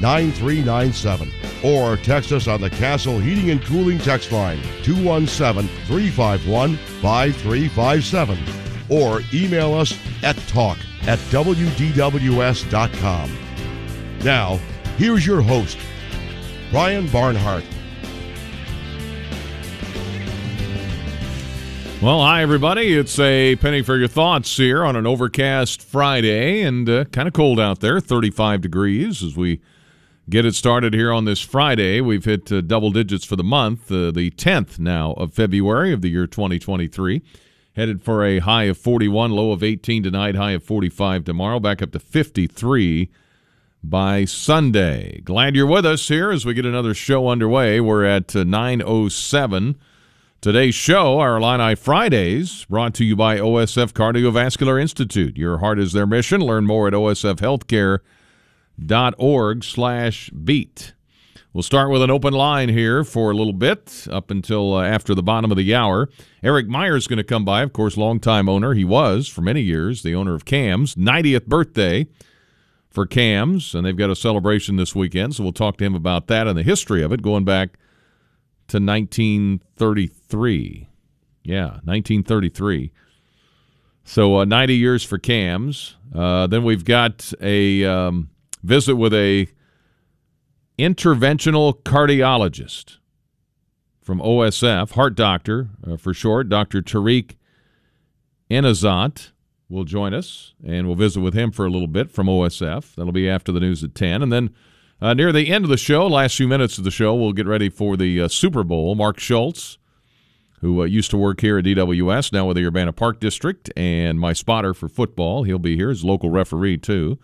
9397 or text us on the Castle Heating and Cooling text line 217 351 5357 or email us at talk at WDWS.com. Now, here's your host, Brian Barnhart. Well, hi, everybody. It's a penny for your thoughts here on an overcast Friday and uh, kind of cold out there, 35 degrees as we get it started here on this Friday. We've hit uh, double digits for the month, uh, the 10th now of February of the year 2023. Headed for a high of 41, low of 18 tonight, high of 45 tomorrow, back up to 53 by Sunday. Glad you're with us here as we get another show underway. We're at uh, 907. Today's show, our Illini Fridays, brought to you by OSF Cardiovascular Institute. Your heart is their mission. Learn more at osfhealthcare.org slash beat. We'll start with an open line here for a little bit up until uh, after the bottom of the hour. Eric Myers going to come by, of course, longtime owner. He was for many years the owner of Kam's. 90th birthday for Kam's, and they've got a celebration this weekend, so we'll talk to him about that and the history of it going back – to 1933. Yeah, 1933. So uh, 90 years for Kam's. Uh, then we've got a um, visit with a interventional cardiologist from OSF, heart doctor uh, for short, Dr. Tariq Enazat will join us, and we'll visit with him for a little bit from OSF. That'll be after the news at 10. And then uh, near the end of the show, last few minutes of the show, we'll get ready for the uh, Super Bowl. Mark Schultz, who uh, used to work here at DWS, now with the Urbana Park District, and my spotter for football. He'll be here as local referee, too.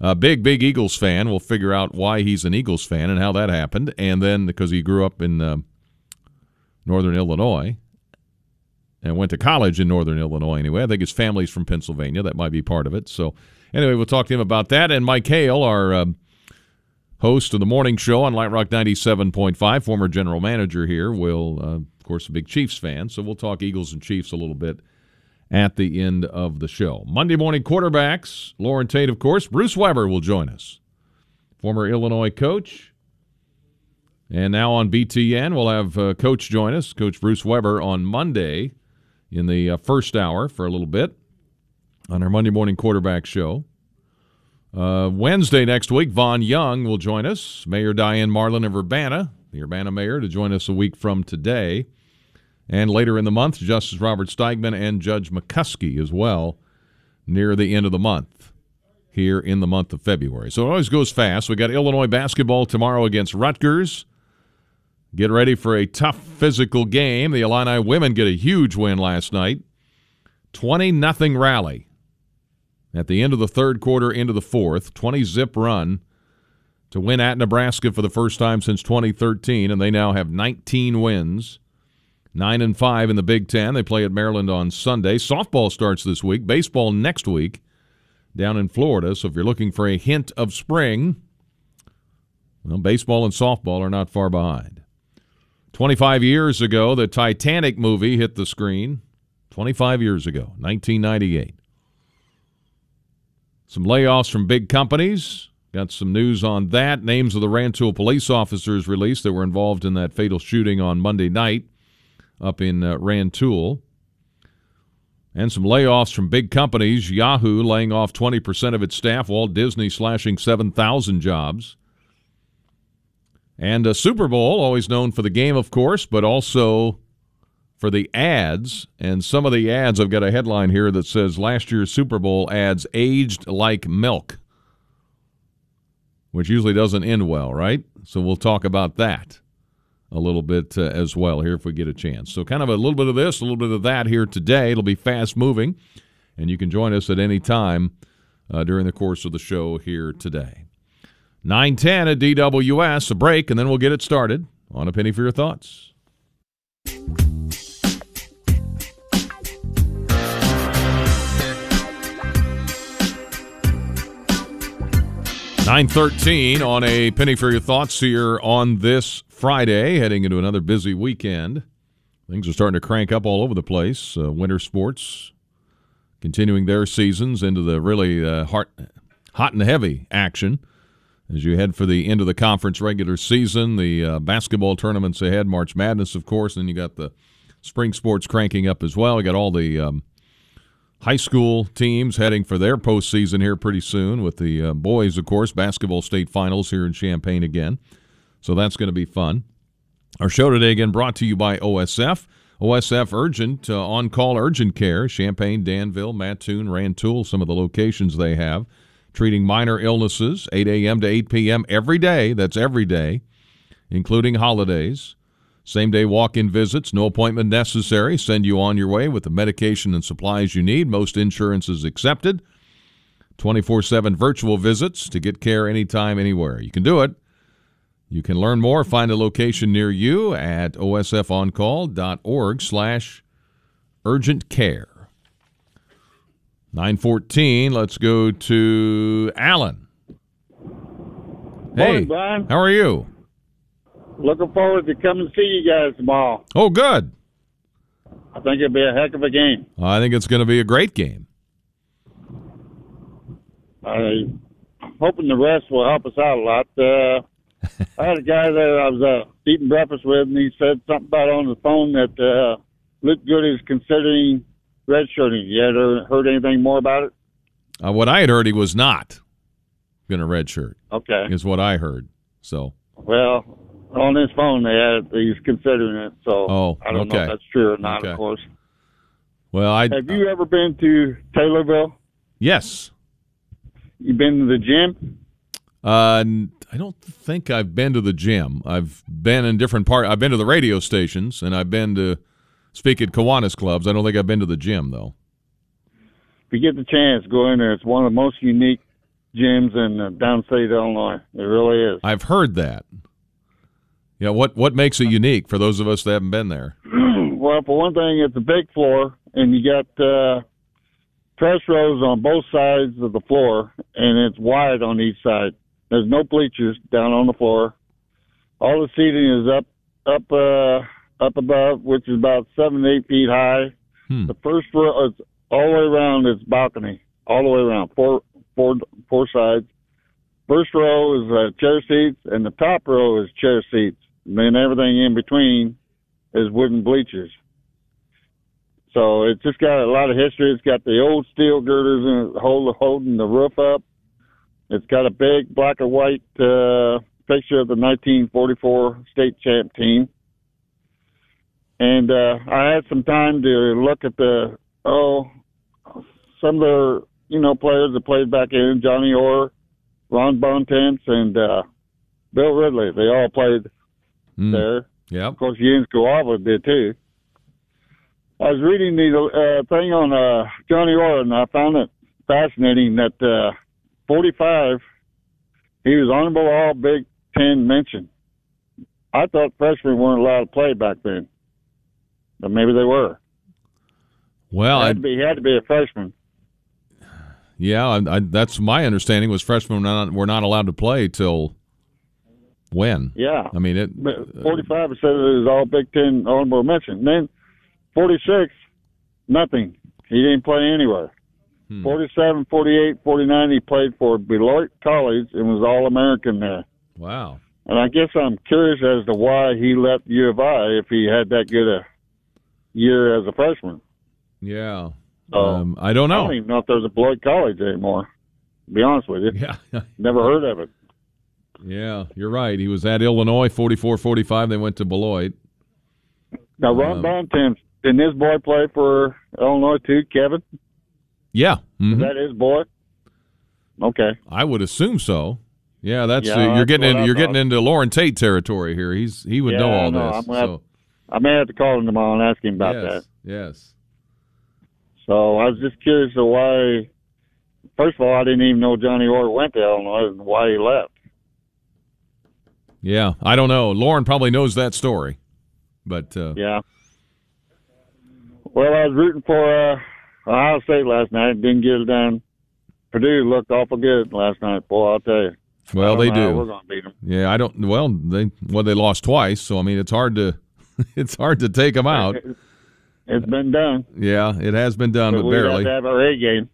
A big, big Eagles fan. We'll figure out why he's an Eagles fan and how that happened. And then, because he grew up in uh, northern Illinois and went to college in northern Illinois anyway. I think his family's from Pennsylvania. That might be part of it. So, anyway, we'll talk to him about that. And Mike Hale, our um, host of the morning show on Light Rock 97.5, former general manager here, will, uh, of course, a big Chiefs fan. So we'll talk Eagles and Chiefs a little bit at the end of the show. Monday morning quarterbacks, Loren Tate, of course. Bruce Weber will join us, former Illinois coach. And now on BTN, we'll have uh, Coach join us, Coach Bruce Weber, on Monday in the uh, first hour for a little bit on our Monday morning quarterback show. Uh, Wednesday next week, Vaughn Young will join us. Mayor Diane Marlin of Urbana, the Urbana mayor, to join us a week from today. And later in the month, Justice Robert Steigman and Judge McCuskey as well, near the end of the month, here in the month of February. So it always goes fast. We got Illinois basketball tomorrow against Rutgers. Get ready for a tough physical game. The Illini women get a huge win last night. 20 nothing rally at the end of the third quarter into the fourth, 20 zip run to win at Nebraska for the first time since 2013, and they now have 19 wins, nine and five in the Big Ten. They play at Maryland on Sunday. Softball starts this week. Baseball next week down in Florida. So if you're looking for a hint of spring, well, baseball and softball are not far behind. 25 years ago, the Titanic movie hit the screen. 25 years ago, 1998. Some layoffs from big companies. Got some news on that. Names of the Rantoul police officers released that were involved in that fatal shooting on Monday night up in uh, Rantoul. And some layoffs from big companies. Yahoo laying off 20% of its staff, Walt Disney slashing 7,000 jobs. And a Super Bowl, always known for the game, of course, but also for the ads. And some of the ads, I've got a headline here that says last year's Super Bowl ads aged like milk, which usually doesn't end well, right? So we'll talk about that a little bit uh, as well here if we get a chance. So, kind of a little bit of this, a little bit of that here today. It'll be fast moving, and you can join us at any time uh, during the course of the show here today. 910 at DWS, a break, and then we'll get it started on A Penny for Your Thoughts. 913 on a penny for your thoughts here on this Friday, heading into another busy weekend. Things are starting to crank up all over the place. Uh, winter sports continuing their seasons into the really uh, hot, hot and heavy action as you head for the end of the conference regular season. The uh, basketball tournaments ahead, March Madness, of course, and then you got the spring sports cranking up as well. You got all the um, high school teams heading for their postseason here pretty soon with the uh, boys, of course, basketball state finals here in Champaign again. So that's going to be fun. Our show today again brought to you by OSF. OSF Urgent, uh, on call urgent care, Champaign, Danville, Mattoon, Rantoul, some of the locations they have, treating minor illnesses, 8 a.m. to 8 p.m. every day. That's every day, including holidays. Same day walk in visits, no appointment necessary. Send you on your way with the medication and supplies you need. Most insurances accepted. 24 7 virtual visits to get care anytime, anywhere. You can do it. You can learn more, find a location near you at osfoncall.org slash urgent care. 914, let's go to Alan. Morning, Brian. How are you? Looking forward to coming to see you guys tomorrow. Oh, good. I think it'll be a heck of a game. I think it's going to be a great game. I'm hoping the rest will help us out a lot. Uh, I had a guy that I was uh, eating breakfast with, and he said something about on the phone that uh, Luke Goode is considering redshirting. You ever heard anything more about it? Uh, what I had heard, he was not going to redshirt. Okay. Is what I heard. So. Well, on his phone they had he's considering it. So oh, I don't okay. know if that's true or not. Okay. Of course. Well, I have you ever been to Taylorville? Yes. You been to the gym? Uh, I don't think I've been to the gym. I've been in different part. I've been to the radio stations, and I've been to speak at Kiwanis clubs. I don't think I've been to the gym though. If you get the chance, go in there. It's one of the most unique gyms in uh, downstate Illinois. It really is. I've heard that. Yeah, what what makes it unique for those of us that haven't been there? well, for one thing, it's a big floor, and you got uh, press rows on both sides of the floor, and it's wide on each side. There's no bleachers down on the floor. All the seating is up up uh, up above, which is about seven eight feet high. Hmm. The first row, is all the way around. It's balcony all the way around, four four four sides. First row is uh, chair seats, and the top row is chair seats. Then everything in between is wooden bleachers. So it's just got a lot of history. It's got the old steel girders and hold, holding the roof up. It's got a big black and white uh, picture of the 1944 state champ team. And uh, I had some time to look at the oh some of the you know players that played back in Johnny Orr, Ron Bontemps, and uh, Bill Ridley. They all played Mm. there. Yep. Of course, Jens Guava did too. I was reading the uh, thing on uh, Johnny Orr, and I found it fascinating that uh, 45, he was honorable All Big Ten mention. I thought freshmen weren't allowed to play back then, but maybe they were. Well, Had to be, he had to be a freshman. yeah, I, I, that's my understanding. Was freshmen were not, were not allowed to play till when? Yeah. I mean, it. But 45 said it was all Big Ten honorable mention. Then 46, nothing. He didn't play anywhere. Hmm. 47, 48, 49, he played for Beloit College and was All American there. Wow. And I guess I'm curious as to why he left U of I if he had that good a year as a freshman. Yeah. So, um, I don't know. I don't even know if there's a Beloit College anymore. To be honest with you, yeah. never heard of it. Yeah, you're right. He was at Illinois 44 45. They went to Beloit. Now, Ron Um, Bontemps, didn't his boy play for Illinois too, Kevin? Yeah. mhm. Is that his boy? Okay. I would assume so. Yeah, that's Yeah, uh, you're getting what in, you're getting into Loren Tate territory here. He's he would Yeah, know all know. this. I'm gonna have- I may have to call him tomorrow and ask him about yes, that. yes. So I was just curious of why. First of all, I didn't even know Johnny Orr went to Illinois and why he left. Yeah, I don't know. Loren probably knows that story, but uh, Yeah. Well, I was rooting for uh, Ohio State last night. Didn't get it done. Purdue looked awful good last night, boy. I'll tell you. Well, they do. We're to beat them. Yeah, I don't. Well, they well they lost twice, so I mean it's hard to it's hard to take them out. It's been done. Yeah, it has been done, But but we have barely. to have our A game.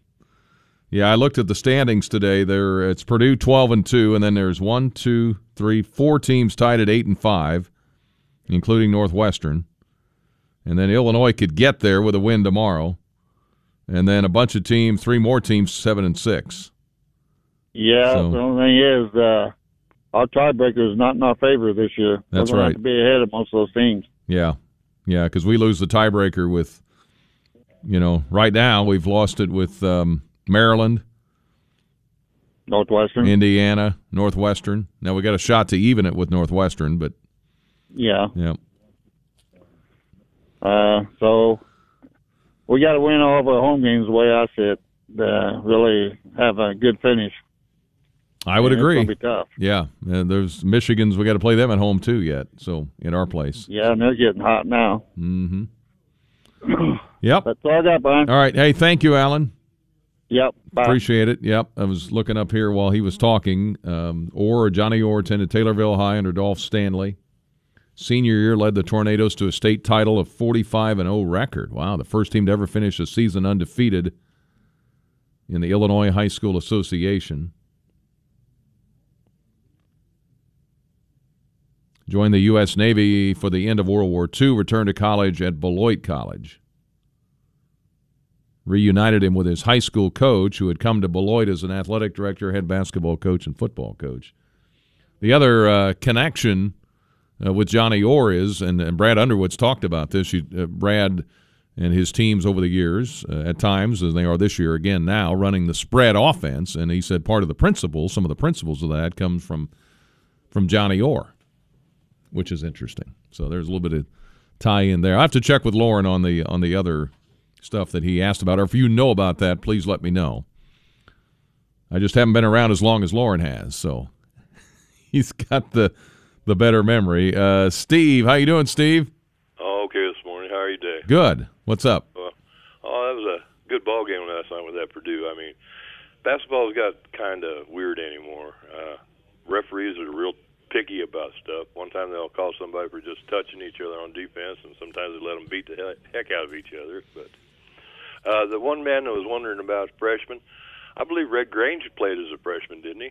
Yeah, I looked at the standings today. There, it's Purdue twelve and two, and then there's one, two, three, four teams tied at eight and five, including Northwestern, and then Illinois could get there with a win tomorrow, and then a bunch of teams, three more teams, seven and six. Yeah, So- the only thing is, uh, our tiebreaker is not in our favor this year. That's We're right. Have to be ahead of most of those teams. Yeah, yeah, because we lose the tiebreaker with, you know, right now we've lost it with um, Maryland, Northwestern. Indiana, Northwestern. Now we got a shot to even it with Northwestern, but yeah. yeah, Uh, so we got to win all of our home games the way I see it. To really have a good finish. I would And agree. It's be tough. Yeah, and there's Michigan's. We got to play them at home too yet. So in our place. Yeah, and they're getting hot now. Mm-hmm. Yep. That's all I got, Brian. All right. Hey, thank you, Alan. Yep. Bye. Appreciate it. Yep. I was looking up here while he was talking. Um, Orr, Johnny Orr attended Taylorville High under Dolph Stanley. Senior year led the Tornadoes to a state title of 45 and 0 record. Wow, the first team to ever finish a season undefeated in the Illinois High School Association. Joined the U.S. Navy for the end of World War II, returned to college at Beloit College. Reunited him with his high school coach, who had come to Beloit as an athletic director, head basketball coach, and football coach. The other uh, connection uh, with Johnny Orr is, and, and Brad Underwood's talked about this, you, uh, Brad and his teams over the years, uh, at times, as they are this year again now, running the spread offense. And he said part of the principles, some of the principles of that, comes from from Johnny Orr, which is interesting. So there's a little bit of tie in there. I have to check with Loren on the on the other stuff that he asked about, or if you know about that, please let me know. I just haven't been around as long as Loren has, so he's got the the better memory. Uh, Steve, how you doing, Steve? Oh, okay this morning. How are you today? Good. What's up? Well, oh, that was a good ball game last night with that Purdue. I mean, basketball's got kind of weird anymore. Uh, referees are real picky about stuff. One time they'll call somebody for just touching each other on defense, and sometimes they let them beat the heck out of each other. But uh, the one man that was wondering about freshman, I believe Red Grange played as a freshman, didn't he?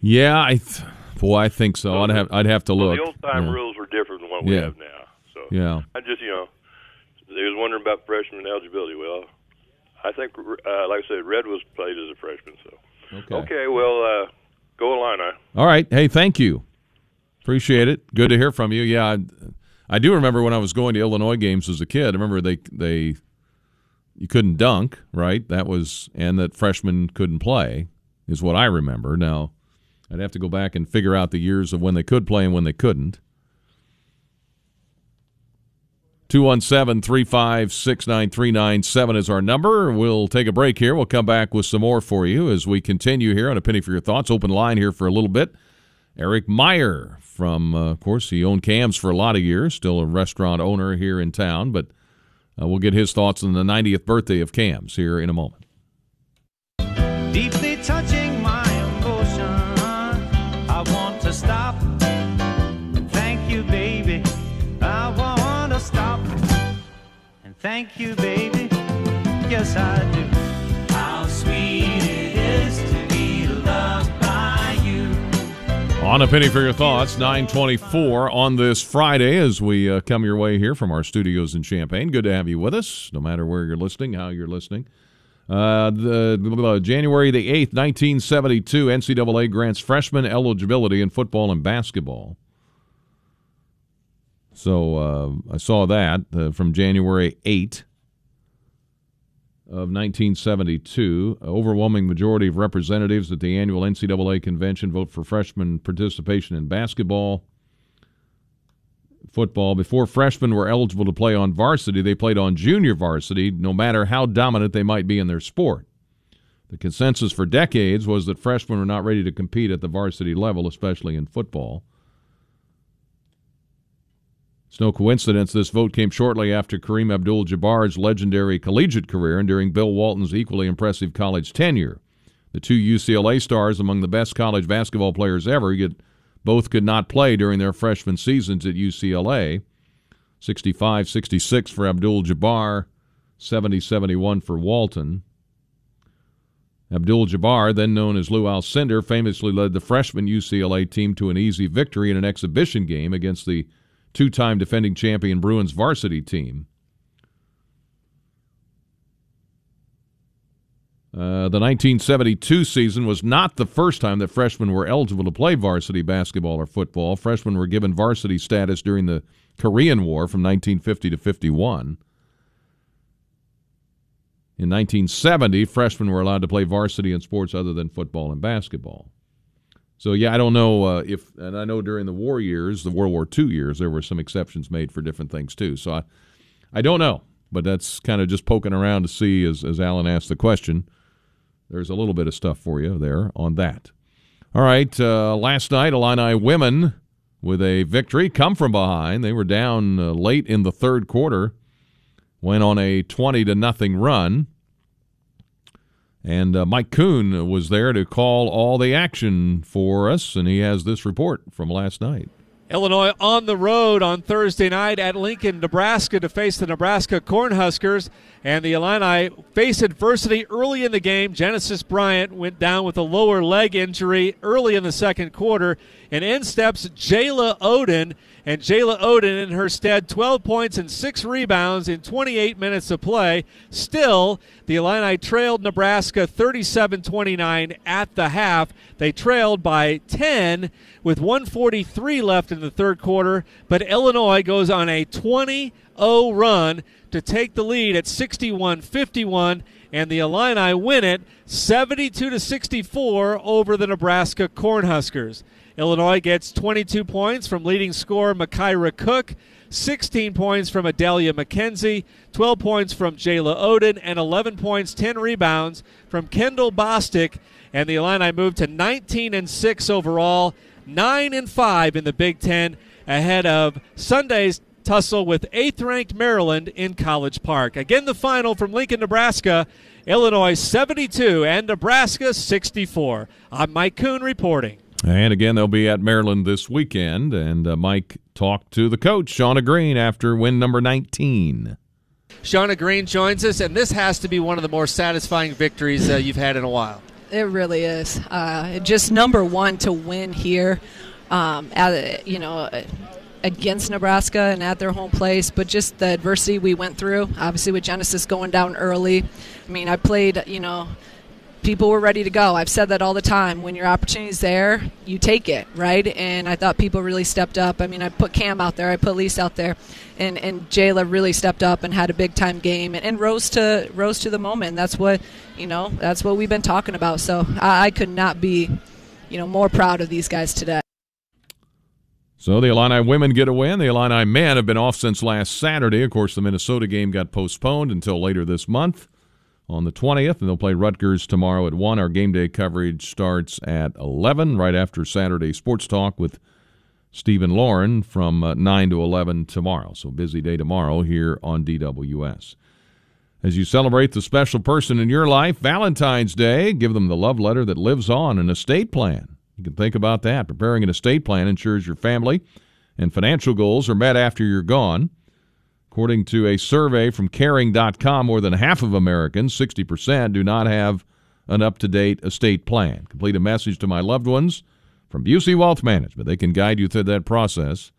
Yeah, I th- boy, I think so. I'd have I'd have to Well, look. the old time yeah. rules were different than what we Yeah. have now. So Yeah. I just, you know, they was wondering about freshman eligibility. Well, I think, uh, like I said, Red was played as a freshman. So Okay. okay, well, uh, go Illini. All right. Hey, thank you. Appreciate it. Good to hear from you. Yeah, I, do remember when I was going to Illinois games as a kid. I remember they they you couldn't dunk, right? That was and that freshmen couldn't play is what I remember. Now, I'd have to go back and figure out the years of when they could play and when they couldn't. 217 356 9397 is our number. We'll take a break here. We'll come back with some more for you as we continue here on A Penny for Your Thoughts. Open line here for a little bit. Eric Meyer from, uh, of course, he owned Kam's for a lot of years, still a restaurant owner here in town, but uh, we'll get his thoughts on the 90th birthday of Kam's here in a moment. deeply touching my emotion. I want to stop. Thank you, baby. I want to stop. And thank you, baby. Yes, I do. On a penny for your thoughts, 924 on this Friday as we uh, come your way here from our studios in Champaign. Good to have you with us, no matter where you're listening, how you're listening. Uh, the uh, January the 8th, 1972, NCAA grants freshman eligibility in football and basketball. So uh, I saw that uh, from January 8 of 1972. Overwhelming majority of representatives at the annual NCAA convention vote for freshman participation in basketball. Football. Before freshmen were eligible to play on varsity, they played on junior varsity, no matter how dominant they might be in their sport. The consensus for decades was that freshmen were not ready to compete at the varsity level, especially in football. It's no coincidence this vote came shortly after Kareem Abdul Jabbar's legendary collegiate career and during Bill Walton's equally impressive college tenure. The two UCLA stars among the best college basketball players ever. Yet both could not play during their freshman seasons at UCLA. 65 66 for Abdul Jabbar, 70 71 for Walton. Abdul Jabbar, then known as Lou Alcindor, famously led the freshman UCLA team to an easy victory in an exhibition game against the two time defending champion Bruins varsity team. Uh, the 1972 season was not the first time that freshmen were eligible to play varsity basketball or football. Freshmen were given varsity status during the Korean War from 1950 to 51. In 1970, freshmen were allowed to play varsity in sports other than football and basketball. So, yeah, I don't know uh, if, and I know during the war years, the World War II years, there were some exceptions made for different things too. So, I, I don't know, but that's kind of just poking around to see as, as Alan asked the question. There's a little bit of stuff for you there on that. All right, uh, last night, Illini women with a victory come from behind. They were down uh, late in the third quarter, went on a 20 to nothing run. And uh, Mike Kuhn was there to call all the action for us, and he has this report from last night. Illinois on the road on Thursday night at Lincoln, Nebraska to face the Nebraska Cornhuskers. And the Illini face adversity early in the game. Genesis Bryant went down with a lower leg injury early in the second quarter. And in steps Jayla Oden. And Jayla Oden in her stead, 12 points and 6 rebounds in 28 minutes of play. Still, the Illini trailed Nebraska 37 29 at the half. They trailed by 10 with 143 left in the third quarter. But Illinois goes on a 20 0 run to take the lead at 61 51 and the Illini win it 72 to 64 over the Nebraska Cornhuskers. Illinois gets 22 points from leading scorer Makira Cook, 16 points from Adalia McKenzie, 12 points from Jayla Oden, and 11 points, 10 rebounds from Kendall Bostic. And the Illini move to 19 and 6 overall, 9 and 5 in the Big Ten, ahead of Sunday's tussle with eighth ranked Maryland in College Park. Again, the final from Lincoln, Nebraska. Illinois 72 and Nebraska 64. I'm Mike Kuhn reporting. And again, they'll be at Maryland this weekend. And uh, Mike talked to the coach, Shauna Green, after win number 19. Shauna Green joins us, and this has to be one of the more satisfying victories uh, you've had in a while. It really is. Uh, just number one to win here. Um, at, you know, against Nebraska and at their home place, but just the adversity we went through, obviously with Genesis going down early. I mean, I played, you know, people were ready to go. I've said that all the time. When your opportunity's there, you take it, right? And I thought people really stepped up. I mean, I put Cam out there, I put Lise out there, and and Jayla really stepped up and had a big time game and, and rose to rose to the moment. That's what you know. That's what we've been talking about. So I, I could not be, you know, more proud of these guys today. So the Illini women get a win. The Illini men have been off since last Saturday. Of course, the Minnesota game got postponed until later this month on the 20th, and they'll play Rutgers tomorrow at 1. Our game day coverage starts at 11, right after Saturday Sports Talk with Stephen Loren from uh, 9 to 11 tomorrow. So busy day tomorrow here on DWS. As you celebrate the special person in your life, Valentine's Day, give them the love letter that lives on, an estate plan. You can think about that. Preparing an estate plan ensures your family and financial goals are met after you're gone. According to a survey from caring.com, more than half of Americans, 60%, do not have an up to date estate plan. Complete a message to my loved ones from Busey Wealth Management. They can guide you through that process.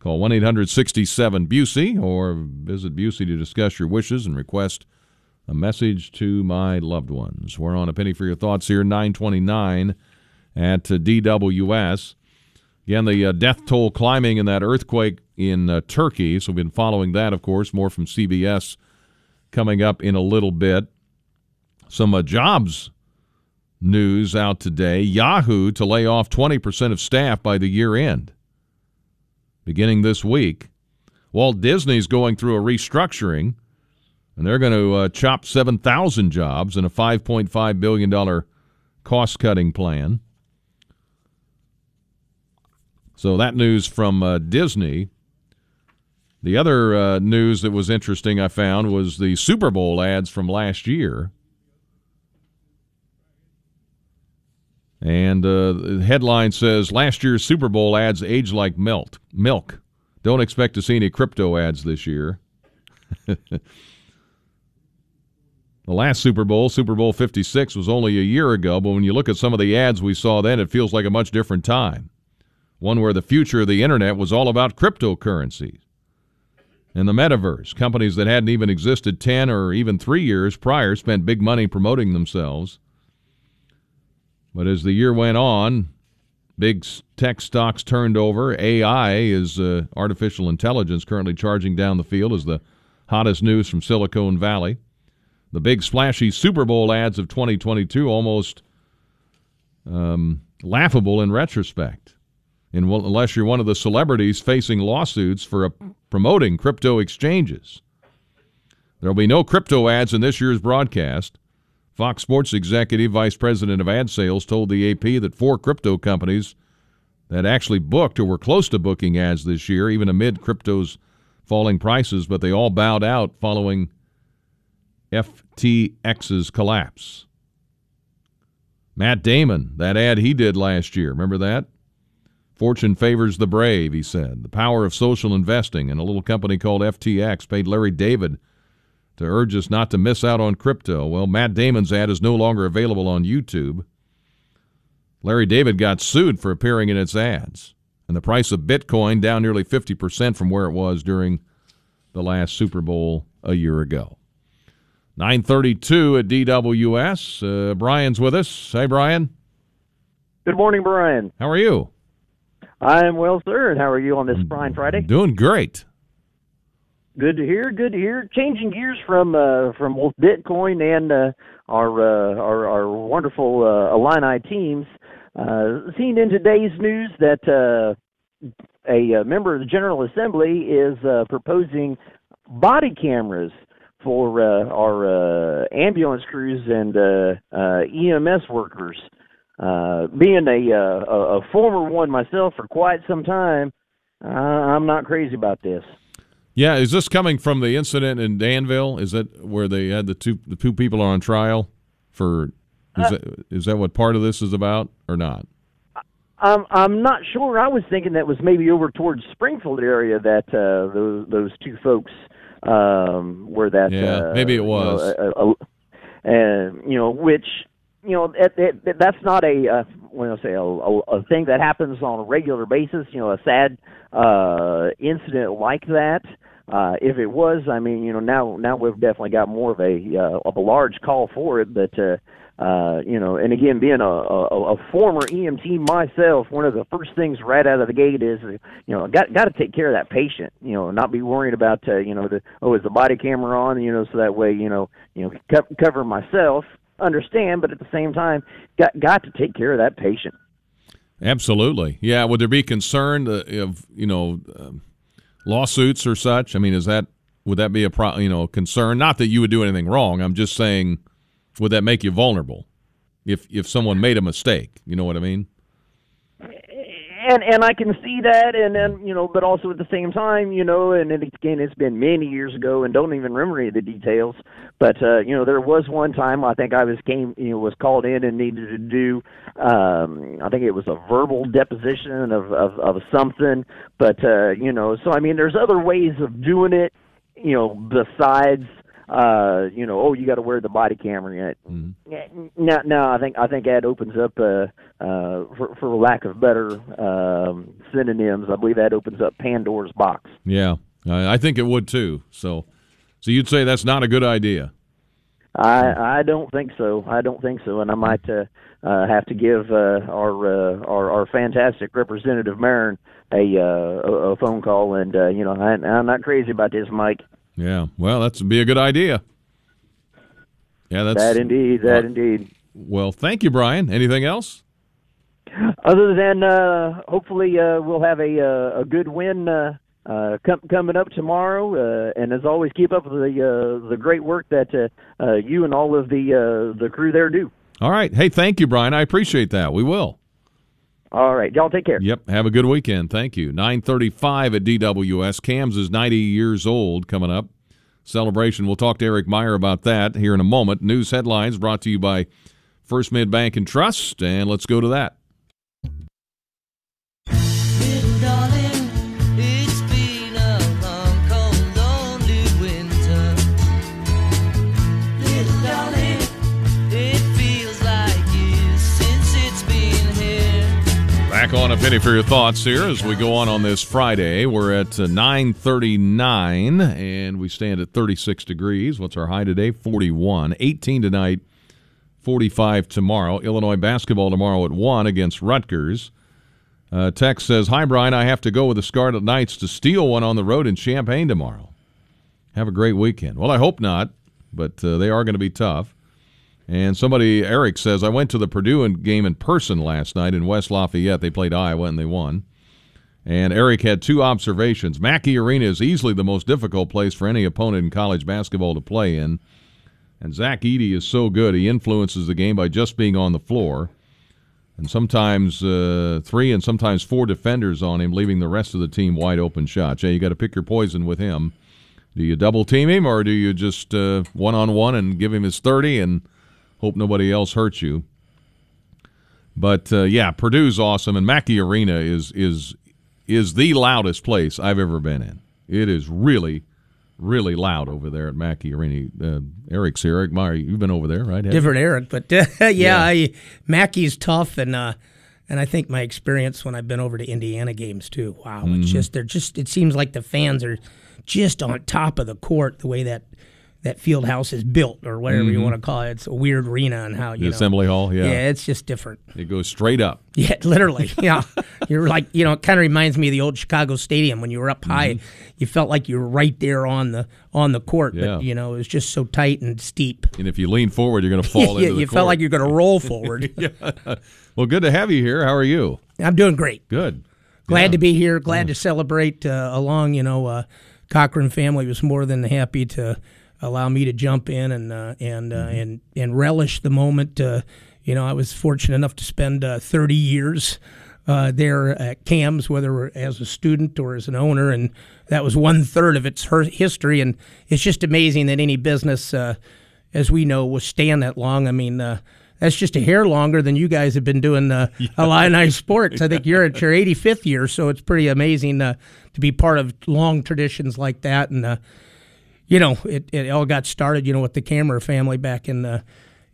Call 1 800 67 Busey or visit Busey to discuss your wishes and request a message to my loved ones. We're on a penny for your thoughts here, 929 at DWS. Again, the uh, death toll climbing in that earthquake in uh, Turkey. So we've been following that, of course. More from CBS coming up in a little bit. Some uh, jobs news out today. Yahoo to lay off 20% of staff by the year end, beginning this week. Walt Disney's going through a restructuring, and they're going to uh, chop 7,000 jobs in a $5.5 billion cost cutting plan. So that news from uh, Disney. The other uh, news that was interesting I found was the Super Bowl ads from last year. And uh, the headline says last year's Super Bowl ads age like milk. Milk. Don't expect to see any crypto ads this year. the last Super Bowl, Super Bowl 56, was only a year ago, but when you look at some of the ads we saw then, it feels like a much different time. One where the future of the internet was all about cryptocurrencies and the metaverse. Companies that hadn't even existed 10 or even three years prior spent big money promoting themselves. But as the year went on, big tech stocks turned over. AI is uh, artificial intelligence currently charging down the field as the hottest news from Silicon Valley. The big splashy Super Bowl ads of 2022 almost um, laughable in retrospect. And unless you're one of the celebrities facing lawsuits for a, promoting crypto exchanges. There will be no crypto ads in this year's broadcast. Fox Sports executive vice president of ad sales told the AP that four crypto companies that actually booked or were close to booking ads this year, even amid crypto's falling prices, but they all bowed out following FTX's collapse. Matt Damon, that ad he did last year, remember that? Fortune favors the brave, he said. The power of social investing and a little company called FTX paid Larry David to urge us not to miss out on crypto. Well, Matt Damon's ad is no longer available on YouTube. Larry David got sued for appearing in its ads, and the price of Bitcoin down nearly 50% from where it was during the last Super Bowl a year ago. 932 at DWS. Uh, Brian's with us. Hey, Brian. Good morning, Brian. How are you? I am well, sir. And how are you on this fine Friday? Doing great. Good to hear. Good to hear. Changing gears from uh, from both Bitcoin and uh, our, uh, our our wonderful uh, Illini teams. Uh, seen in today's news that uh, a, a member of the General Assembly is uh, proposing body cameras for uh, our uh, ambulance crews and uh, uh, EMS workers. Uh, being a, uh, a a former one myself for quite some time, uh, I'm not crazy about this. Yeah, is this coming from the incident in Danville? Is that where they had the two the two people are on trial for? Is, Uh, that, is that what part of this is about or not? I'm I'm not sure. I was thinking that was maybe over towards Springfield area that uh, those those two folks um, were that. Yeah, uh, maybe it you know, was. a- a- a- and you know, which you know, that, that, that's not a uh, do I say a, a, a thing that happens on a regular basis. You know, a sad uh, incident like that. Uh, if it was, I mean, you know, now now we've definitely got more of a uh, of a large call for it, but. Uh, uh, you know, and again, being a, a, a former EMT myself, one of the first things right out of the gate is, you know, got got to take care of that patient. You know, not be worried about, uh, you know, the oh, is the body camera on? You know, so that way, you know, you know, co- cover myself. Understand, but at the same time, got got to take care of that patient. Absolutely. Yeah. Would there be concern uh, of you know um, lawsuits or such? I mean, is that would that be a pro, you know concern? Not that you would do anything wrong. I'm just saying, would that make you vulnerable if if someone made a mistake? You know what I mean? And and I can see that, and then you know, but also at the same time, you know, and then again, it's been many years ago, and don't even remember any of the details. But uh, you know, there was one time I think I was came, you know, was called in and needed to do, um, I think it was a verbal deposition of of, of something. But uh, you know, so I mean, there's other ways of doing it, you know, besides uh you know oh you got to wear the body camera yet. Mm-hmm. now now i think i think that opens up uh uh for for lack of better um synonyms i believe that opens up pandora's box. Yeah, I, I think it would too. So, so you'd say that's not a good idea. i i don't think so. I don't think so. And i might uh, uh have to give uh our uh our our fantastic representative marin a uh a, a phone call and uh you know I, i'm not crazy about this mike Yeah. Well, that's be a good idea. Yeah, that's that indeed that uh, indeed Well, thank you, Brian. Anything else? Other than uh, hopefully uh, we'll have a uh, a good win uh, uh, com- coming up tomorrow, uh, and as always, keep up with the uh, the great work that uh, uh, you and all of the uh, the crew there do. All right. Hey, thank you, Brian. I appreciate that. We will. All right, y'all take care. Yep. Have a good weekend. Thank you. 935 at DWS. Kam's is 90 years old coming up. Celebration. We'll talk to Eric Meyer about that here in a moment. News headlines brought to you by First Mid Bank and Trust, and let's go to that. Back on a penny for your thoughts here as we go on on this Friday. We're at uh, 9:39 and we stand at 36 degrees. What's our high today? 41. 18 tonight. 45 tomorrow. Illinois basketball tomorrow at 1 against Rutgers. Uh, Tex says, Hi, Brian. I have to go with the Scarlet Knights to steal one on the road in Champaign tomorrow. Have a great weekend. Well, I hope not, but uh, they are going to be tough. And somebody, Eric says, I went to the Purdue game in person last night in West Lafayette. They played Iowa and they won. And Eric had two observations. Mackey Arena is easily the most difficult place for any opponent in college basketball to play in. And Zach Edey is so good. He influences the game by just being on the floor. And sometimes uh, three and sometimes four defenders on him, leaving the rest of the team wide open shots. Yeah, you got to pick your poison with him. Do you double team him or do you just one on one and give him his 30 and hope nobody else hurts you? But uh, yeah, Purdue's awesome, and Mackey Arena is is is the loudest place I've ever been in. It is really, really loud over there at Mackey Arena. Uh, Eric's here. Eric Meyer, you've been over there, right? different Eric, but uh, yeah, Yeah. I, Mackey's tough, and uh, and I think my experience when I've been over to Indiana games too. Wow, Mm-hmm. it's just they're just it seems like the fans are just on top of the court the way that that field house is built or whatever you want to call it. It's a weird arena and how Mm-hmm. The you know. Assembly Hall, yeah. Yeah, it's just different. It goes straight up. Yeah, literally. Yeah. You're like, you know, it kind of reminds me of the old Chicago Stadium when you were up high. You felt like you were right there on the on the court, Mm-hmm. Yeah. but you know, it was just so tight and steep. And if you lean forward, you're going to fall Yeah, into the you court. felt like you're going to roll forward. Well, good to have you here. How are you? I'm doing great. Good. Glad Yeah. to be here. Glad to celebrate uh, along. You know, uh, Cochran family was more than happy to allow me to jump in and uh, and uh, Mm-hmm. and and relish the moment. Uh, you know, I was fortunate enough to spend uh, 30 years uh, there at Kam's, whether as a student or as an owner, and that was one third of its history. And it's just amazing that any business, uh, as we know, will stand that long. I mean. Uh, that's just a hair longer than you guys have been doing uh, Illini sports. I think you're at your 85th year, so it's pretty amazing uh, to be part of long traditions like that. And uh, you know, it, it all got started, you know, with the Kammerer family back in uh,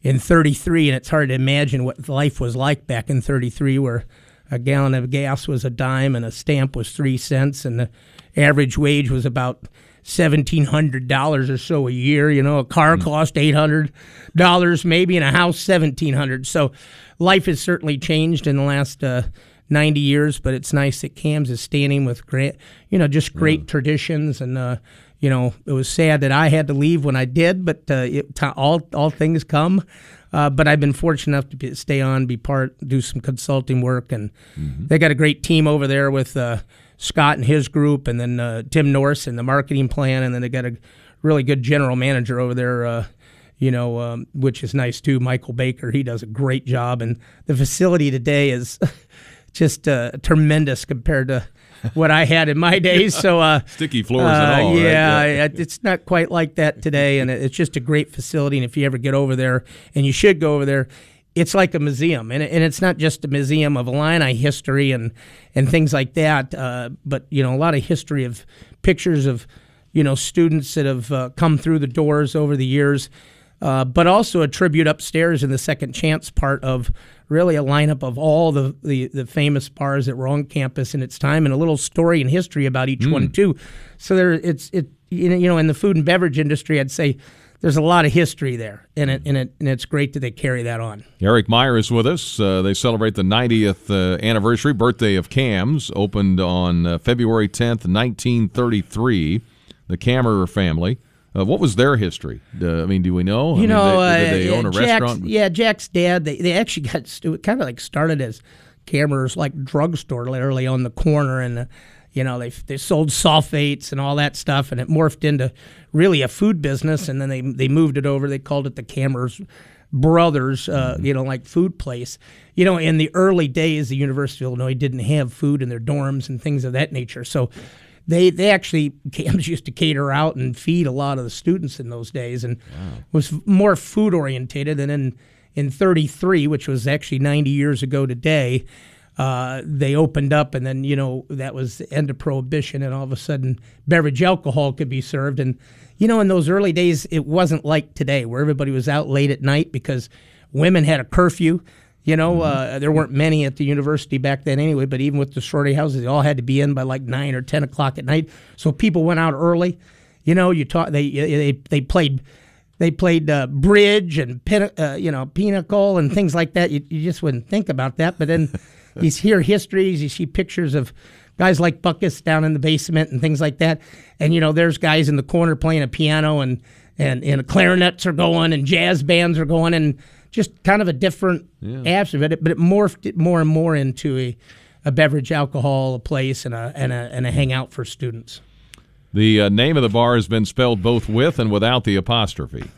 in '33, and it's hard to imagine what life was like back in '33, where a gallon of gas was a dime and a stamp was three cents, and the average wage was about seventeen hundred dollars or so a year. You know, a car cost eight hundred dollars maybe, and a house seventeen hundred. So, life has certainly changed in the last. Uh, 90 years, but it's nice that Kam's is standing with great, you know, just great traditions. And, uh, you know, it was sad that I had to leave when I did, but uh, it, t- all, all things come. Uh, but I've been fortunate enough to be, stay on, be part, do some consulting work. And they got a great team over there with uh, Scott and his group, and then uh, Tim Norris and the marketing plan. And then they got a really good general manager over there. Uh, you know, um, which is nice too. Michael Baker, he does a great job, and the facility today is just uh, tremendous compared to what I had in my days. So, uh, Sticky floors and uh, all, right? yeah, Yeah. It's not quite like that today, and it's just a great facility. And if you ever get over there, and you should go over there, it's like a museum, and, and it's not just a museum of Illini history and and things like that, uh, but you know a lot of history of pictures of you know students that have uh, come through the doors over the years. Uh, but also a tribute upstairs in the second chance part of really a lineup of all the, the, the famous bars that were on campus in its time and a little story and history about each one too. So there it's it you know, in the food and beverage industry I'd say there's a lot of history there and it and it and it's great that they carry that on. Eric Meyer is with us. Uh, they celebrate the 90th uh, anniversary birthday of Kam's. Opened on uh, February 10th, 1933. The Kammerer family. Uh, what was their history? Uh, I mean, do we know? I You mean, know, they, did uh, own a Jack's, restaurant? Yeah, Jack's dad. They they actually got kind of like started as cameras like drugstore, literally on the corner, and uh, you know they they sold sulfates and all that stuff, and it morphed into really a food business, and then they they moved it over. They called it the Kammerer Brothers, uh, Mm-hmm. you know, like food place. You know, in the early days, the University of Illinois didn't have food in their dorms and things of that nature, so they they actually Kam's used to cater out and feed a lot of the students in those days and was more food orientated and then in 33, which was actually 90 years ago today, uh, they opened up, and then you know that was the end of prohibition, and all of a sudden beverage alcohol could be served. And you know, in those early days, it wasn't like today, where everybody was out late at night because women had a curfew. You know, uh, there weren't many at the university back then anyway, but even with the sorority houses, they all had to be in by like nine or ten o'clock at night. So people went out early. You know, you taught they they they played they played uh, bridge and pin, uh, you know pinochle and things like that. You, you just wouldn't think about that, but then you hear histories, you see pictures of guys like Buckus down in the basement and things like that, and you know there's guys in the corner playing a piano and and and clarinets are going and jazz bands are going and just kind of a different Yeah. aspect of it, but it morphed it more and more into a, a beverage alcohol a place and a and a and a hangout for students. The uh, name of the bar has been spelled both with and without the apostrophe.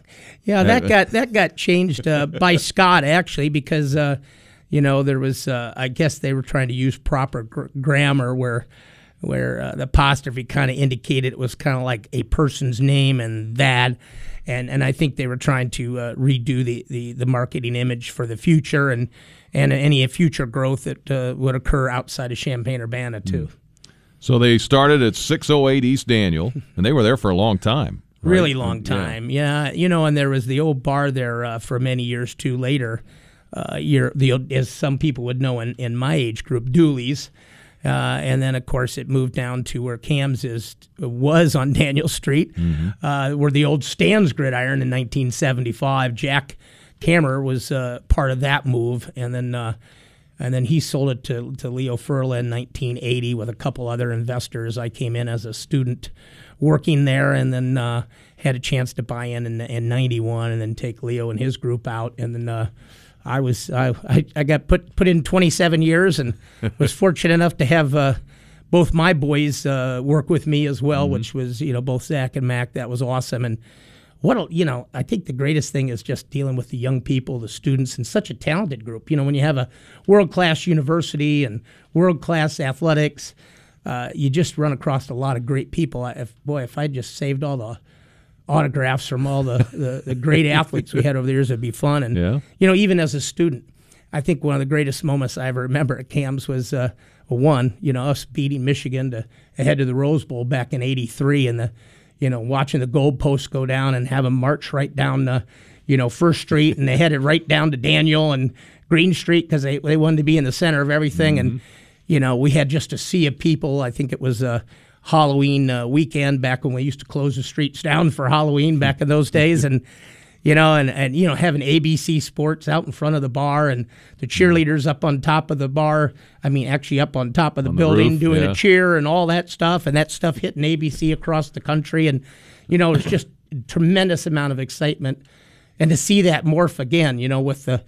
Yeah, that got that got changed uh, by Scott actually because uh, you know there was uh, I guess they were trying to use proper gr- grammar where where uh, the apostrophe kind of indicated it was kind of like a person's name and that and and I think they were trying to uh, redo the, the the marketing image for the future and and any future growth that uh, would occur outside of Champaign Urbana too. So they started at 608 East Daniel, and they were there for a long time. right? really long time. Yeah. you know, and there was the old bar there uh, for many years too. Later, uh, year the as some people would know in, in my age group, Dooley's, uh, and then of course it moved down to where Kam's is was on Daniel Street, uh, where the old Stan's Gridiron in 1975. Jack Cameron was uh, part of that move, and then. Uh, and then he sold it to, to Leo Furla in 1980 with a couple other investors. I came in as a student working there and then uh, had a chance to buy in, in in 91 and then take Leo and his group out. And then uh, I was I, I, I got put put in 27 years and was fortunate enough to have uh, both my boys uh, work with me as well, which was you know both Zach and Mac. That was awesome. And what you know i think the greatest thing is just dealing with the young people the students and such a talented group. You know when you have a world class university and world class athletics uh, you just run across a lot of great people. I- if boy if i just saved all the autographs from all the, the, the great athletes we had over the years it'd be fun and Yeah. you know even as a student i think one of the greatest moments i ever remember at Kam's was uh, one you know us beating michigan to ahead to the rose bowl back in 83 and the you know, watching the goalposts go down and have them march right down the, you know, First Street, and they headed right down to Daniel and Green Street because they they wanted to be in the center of everything. And you know, we had just a sea of people. I think it was a Halloween uh, weekend back when we used to close the streets down for Halloween back in those days, and. You know, and, and you know, having ABC Sports out in front of the bar and the cheerleaders up on top of the bar. I mean, actually up on top of the On the building roof, doing yeah. a cheer and all that stuff, and that stuff hitting ABC across the country, and you know, it's just tremendous amount of excitement, and to see that morph again, you know, with the,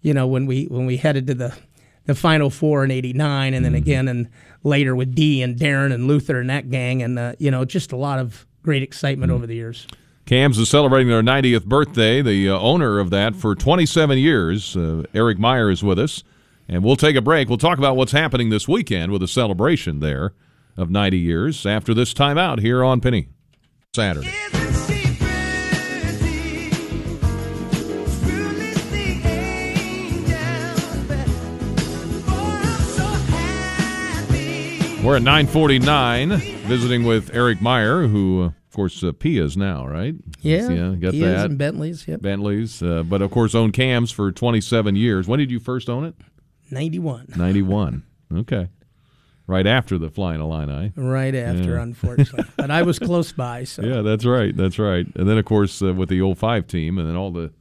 you know, when we when we headed to the, the Final Four in '89, and then again and later with D and Deron and Luther and that gang, and uh, you know, just a lot of great excitement over the years. Kam's is celebrating their 90th birthday. The uh, owner of that for 27 years, uh, Eric Meyer, is with us. And we'll take a break. We'll talk about what's happening this weekend with a celebration there of 90 years after this timeout here on Penny Saturday. We're at 949, visiting with Eric Meyer, who, uh, of course, uh, Pia's now, right? Yeah, yeah, got he that. in Bentleys. Yep, Bentley's, uh, but of course, owned Kam's for 27 years. When did you first own it? ninety-one. 91. Okay. Right after the Flying Illini. Right after, Yeah. unfortunately, but I was close by. So Yeah, that's right. That's right. And then, of course, uh, with the old five team, and then all the,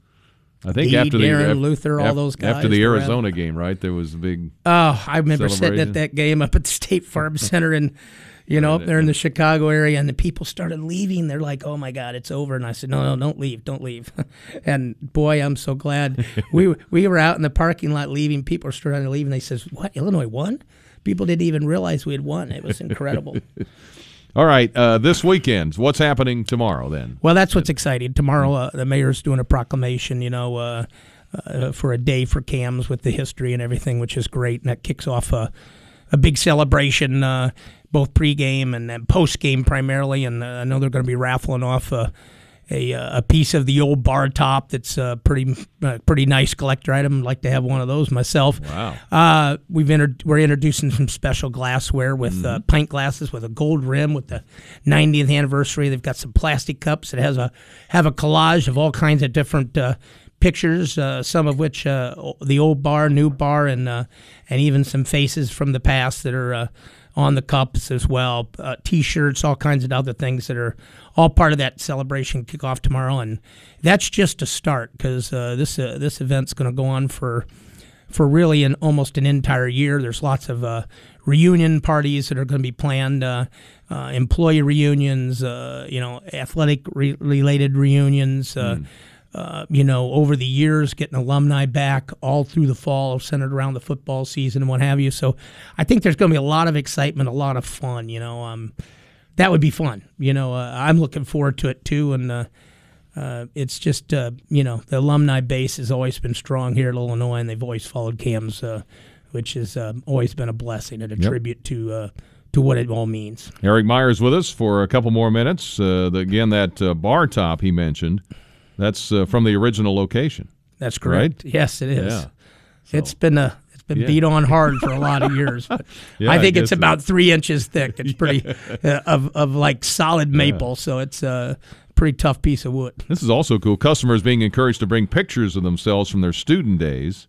I think Dee, after the Deron, Luther, all those after the guys Arizona game, right? There was a big. Oh, I remember sitting at that game up at the State Farm Center and, you know, up there in the Chicago area, and the people started leaving. They're like, "Oh my God, it's over!" And I said, "No, no, don't leave, don't leave." and boy, I'm so glad we we were out in the parking lot leaving. People were starting to leave, and they says, "What? Illinois won?" People didn't even realize we had won. It was incredible. All right, uh, this weekend, what's happening tomorrow then? Well, that's what's exciting. Tomorrow, uh, the mayor's doing a proclamation, you know, uh, uh, for a day for Kam's with the history and everything, which is great. And that kicks off a, a big celebration, uh, both pregame and then postgame primarily. And uh, I know they're going to be raffling off a, uh, a piece of the old bar top that's a pretty uh, pretty nice collector item. I'd like to have one of those myself. Wow. Uh, we've inter- we're introducing some special glassware with uh, pint glasses with a gold rim with the 90th anniversary. They've got some plastic cups that has a have a collage of all kinds of different uh, pictures, uh, some of which uh, the old bar, new bar, and uh, and even some faces from the past that are uh, on the cups as well. Uh, T-shirts, all kinds of other things that are all part of that celebration kickoff tomorrow, and that's just a start because uh, this uh, this event's going to go on for for really an almost an entire year. There's lots of uh, reunion parties that are going to be planned, uh, uh, employee reunions, uh, you know, athletic re- related reunions. Uh, uh, you know, over the years, getting alumni back all through the fall, centered around the football season and what have you. So, I think there's going to be a lot of excitement, a lot of fun. You know, um, that would be fun. You know, uh, I'm looking forward to it too, and uh, uh, it's just uh, you know the alumni base has always been strong here at Illinois, and they've always followed Kam's, uh, which has uh, always been a blessing and a Yep. tribute to uh, to what it all means. Eric Myers with us for a couple more minutes. Uh, the, again, that uh, bar top he mentioned, that's uh, from the original location. That's correct. Right? Yes, it is. Yeah. It's been a been Yeah. beat on hard for a lot of years, but Yeah, I I think guess it's it about three inches thick. It's pretty uh, of of like solid maple, so it's a pretty tough piece of wood. This is also cool. Customers being encouraged to bring pictures of themselves from their student days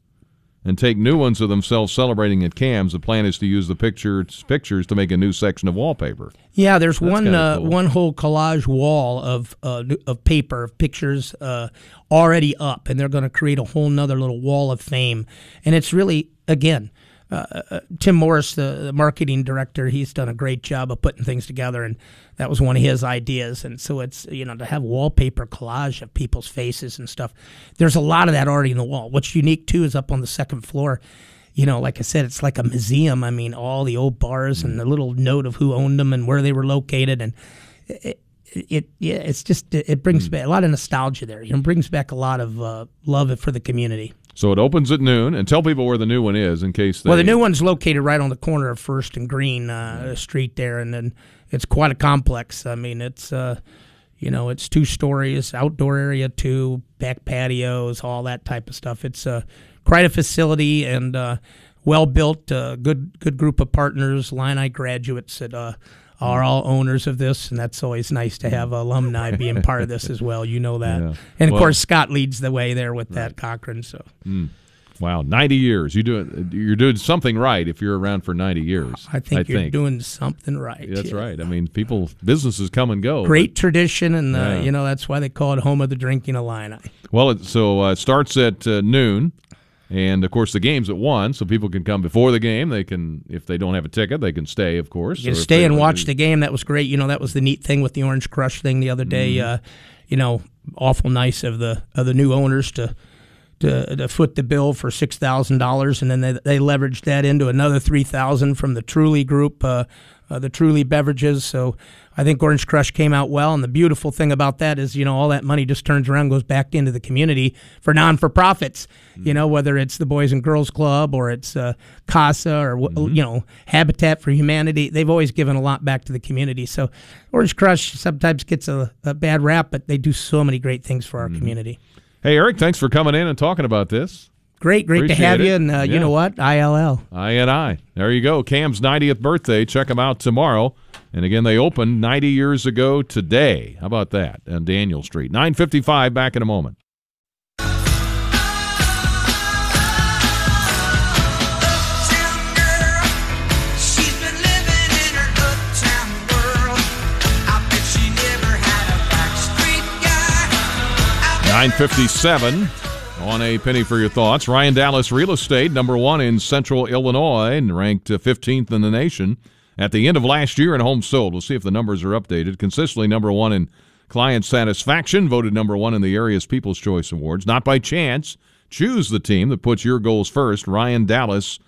and take new ones of themselves celebrating at Kam's. The plan is to use the pictures pictures to make a new section of wallpaper. Yeah, there's That's one uh, cool. one whole collage wall of uh, of paper of pictures uh, already up, and they're going to create a whole nother little wall of fame. And it's really again, uh, uh, Tim Morris, the, the marketing director, he's done a great job of putting things together, and that was one of his ideas. And so it's you know to have wallpaper collage of people's faces and stuff. There's a lot of that already in the wall. What's unique too is up on the second floor you know, like I said, it's like a museum. I mean, all the old bars and the little note of who owned them and where they were located, and it, it yeah, it's just it, brings back a lot of nostalgia there. You know, brings back a lot of uh, love for the community. So it opens at noon, and tell people where the new one is in case they. Well, the new one's located right on the corner of First and Green uh, Street there, and then it's quite a complex. I mean, it's uh, you know, it's two stories, outdoor area too, back patios, all that type of stuff. It's uh, quite a facility and uh, well built. Uh, good good group of partners, Illini graduates that uh, are all owners of this, and that's always nice to have alumni being part of this as well. You know that, Yeah. and of Well- course Scott leads the way there with that Cochran. So. Wow, ninety years. You do you're doing something right if you're around for ninety years. I think you're doing something right. That's yeah. right. I mean, people, businesses come and go. Great tradition, and uh, Yeah. you know that's why they call it home of the drinking Illini. Well, it, so uh, it starts at uh, noon, and of course the game's at one, so people can come before the game. They can, if they don't have a ticket, they can stay. Of course, You or can if stay and watch the game. That was great. You know that was the neat thing with the Orange Crush thing the other day. Mm-hmm. Uh, you know, awful nice of the of the new owners to. To, to foot the bill for six thousand dollars, and then they, they leveraged that into another three thousand from the Truly Group, uh, uh, the Truly beverages. So I think Orange Crush came out well, and the beautiful thing about that is, you know, all that money just turns around, goes back into the community for non for profits. You know, whether it's the Boys and Girls Club or it's uh, CASA or wh- you know Habitat for Humanity, they've always given a lot back to the community. So Orange Crush sometimes gets a, a bad rap, but they do so many great things for our community. Hey, Eric, thanks for coming in and talking about this. Great, great to have it. you, and uh, you know what, ILL. I and I. There you go. Kam's 90th birthday. Check them out tomorrow. And again, they opened 90 years ago today. How about that? On Daniel Street. 955, back in a moment. She's been living in her uptown world. I bet she never had a backstreet guy. 957 on a penny for your thoughts. Ryan Dallas Real Estate, number one in central Illinois, and ranked uh, 15th in the nation at the end of last year in homes sold. We'll see if the numbers are updated. Consistently number one in client satisfaction, voted number one in the area's People's Choice Awards. Not by chance. Choose the team that puts your goals first. Ryan Dallas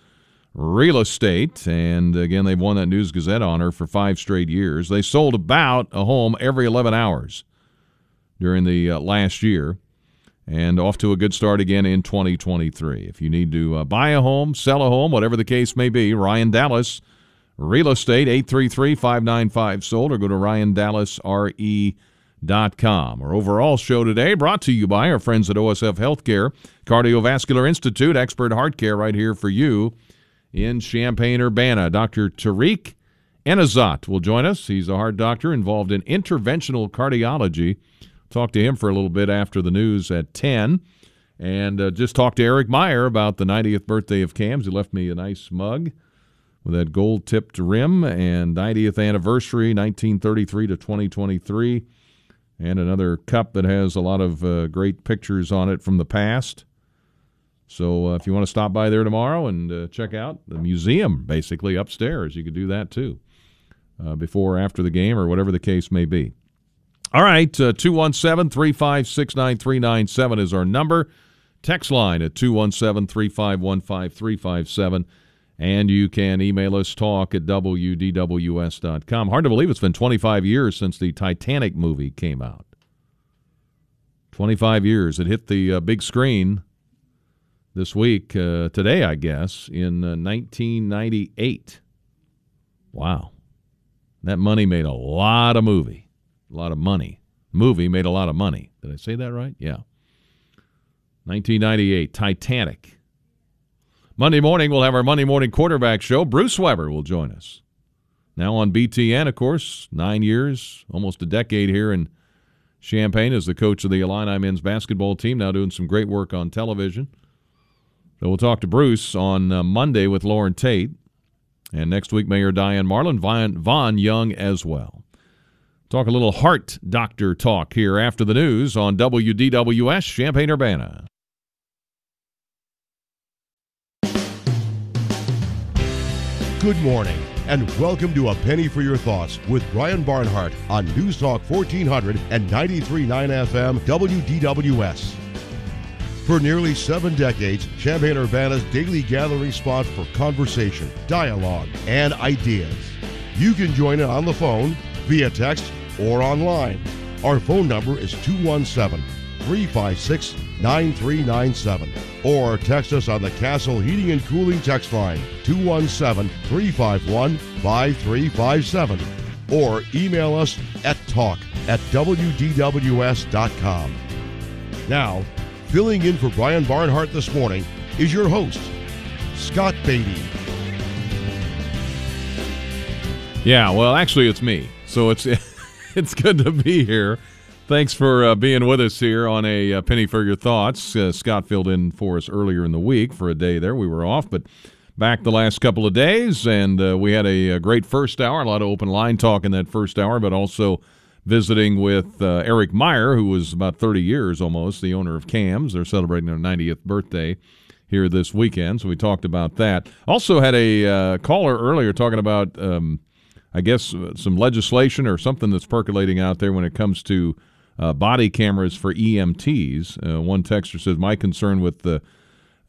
Real Estate. And again, they've won that News Gazette honor for five straight years. They sold about a home every 11 hours during the uh, last year and off to a good start again in 2023. If you need to uh, buy a home, sell a home, whatever the case may be, Ryan Dallas Real Estate 833-595 sold or go to ryandallasre.com com. Our overall show today brought to you by our friends at OSF Healthcare, Cardiovascular Institute, expert heart care right here for you in Champaign Urbana. Dr. Tariq Enazat will join us. He's a heart doctor involved in interventional cardiology. Talk to him for a little bit after the news at 10. And uh, just talked to Eric Meyer about the 90th birthday of Kam's. He left me a nice mug with that gold tipped rim and 90th anniversary, 1933 to 2023 and another cup that has a lot of uh, great pictures on it from the past. So uh, if you want to stop by there tomorrow and uh, check out the museum, basically upstairs, you could do that too, uh, before or after the game or whatever the case may be. All right, uh, 217 356 9397 is our number. Text line at 217 351 5357. And you can email us talk at WDWS.com. Hard to believe it's been 25 years since the Titanic movie came out. 25 years. It hit the uh, big screen this week, uh, today, I guess, in uh, 1998. Wow. That money made a lot of movie. A lot of money. Movie made a lot of money. Did I say that right? Yeah. 1998, Titanic. Monday morning, we'll have our Monday morning quarterback show. Bruce Weber will join us. Now on BTN, of course, nine years, almost a decade here in Champaign as the coach of the Illini men's basketball team, now doing some great work on television. So we'll talk to Bruce on uh, Monday with Loren Tate. And next week, Mayor Diane Marlin, Vaughn Young as well. Talk a little heart doctor talk here after the news on WDWS Champaign Urbana. Good morning and welcome to A Penny for Your Thoughts with Brian Barnhart on News Talk 1400 and 93.9 FM WDWS. For nearly seven decades, Champaign Urbana's daily gathering spot for conversation, dialogue, and ideas. You can join it on the phone, via text, or online. Our phone number is 217 356 9397. Or text us on the Castle Heating and Cooling text line 217 351 5357. Or email us at talk at WDWS.com. Now, filling in for Brian Barnhart this morning is your host, Scott Beatty. Yeah, well, actually, it's me. So it's it's good to be here. Thanks for uh, being with us here on a uh, penny for your thoughts. Uh, Scott filled in for us earlier in the week for a day there. We were off, but back the last couple of days, and uh, we had a, a great first hour. A lot of open line talk in that first hour, but also visiting with uh, Eric Meyer, who was about 30 years almost the owner of Kam's. They're celebrating their 90th birthday here this weekend, so we talked about that. Also had a uh, caller earlier talking about. Um, I guess uh, some legislation or something that's percolating out there when it comes to uh, body cameras for EMTs. Uh, one texter says, My concern with the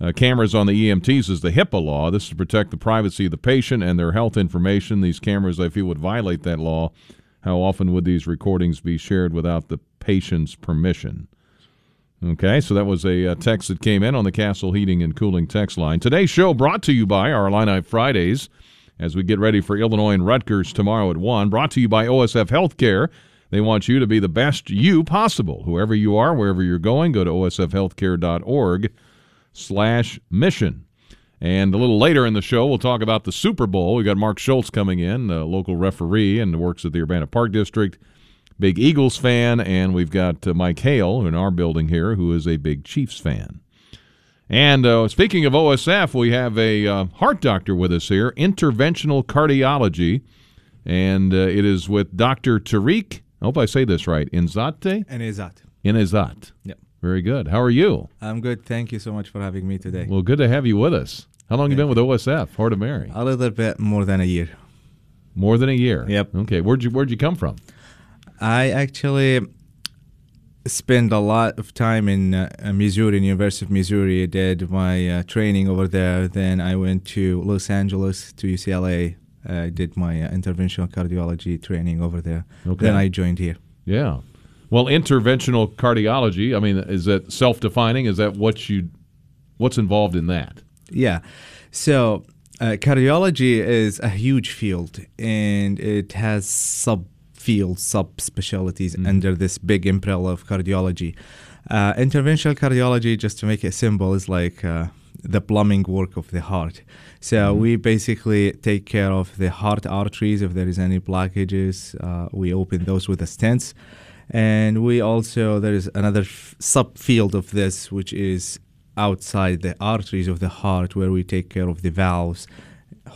uh, cameras on the EMTs is the HIPAA law. This is to protect the privacy of the patient and their health information. These cameras, I feel, would violate that law. How often would these recordings be shared without the patient's permission? Okay, so that was a uh, text that came in on the Castle Heating and Cooling text line. Today's show brought to you by our Illini Fridays as we get ready for Illinois and Rutgers tomorrow at 1. Brought to you by OSF Healthcare. They want you to be the best you possible. Whoever you are, wherever you're going, go to osfhealthcare.org slash mission. And a little later in the show, we'll talk about the Super Bowl. we got Mark Schultz coming in, a local referee and works at the Urbana Park District. Big Eagles fan, and we've got uh, Mike Hale in our building here, who is a big Chiefs fan. And uh, speaking of OSF, we have a uh, heart doctor with us here, interventional cardiology, and uh, it is with Dr. Tariq. I hope I say this right. Inzate? Enezat. Inezat. Yep. Very good. How are you? I'm good. Thank you so much for having me today. Well, good to have you with us. How long you been with OSF, Heart of Mary? A little bit more than a year. More than a year. Yep. Okay. Where'd you Where'd you come from? I actually spent a lot of time in uh, Missouri, in University of Missouri. I did my uh, training over there. Then I went to Los Angeles to UCLA. I did my uh, interventional cardiology training over there. Okay. Then I joined here. Yeah. Well, interventional cardiology. I mean, is that self-defining? Is that what you What's involved in that? Yeah. So uh, cardiology is a huge field, and it has sub fields, subspecialties under this big umbrella of cardiology. Uh, interventional cardiology, just to make it simple, is like uh, the plumbing work of the heart. So we basically take care of the heart arteries. If there is any blockages, uh, we open those with the stents. And we also, there is another f- subfield of this, which is outside the arteries of the heart, where we take care of the valves,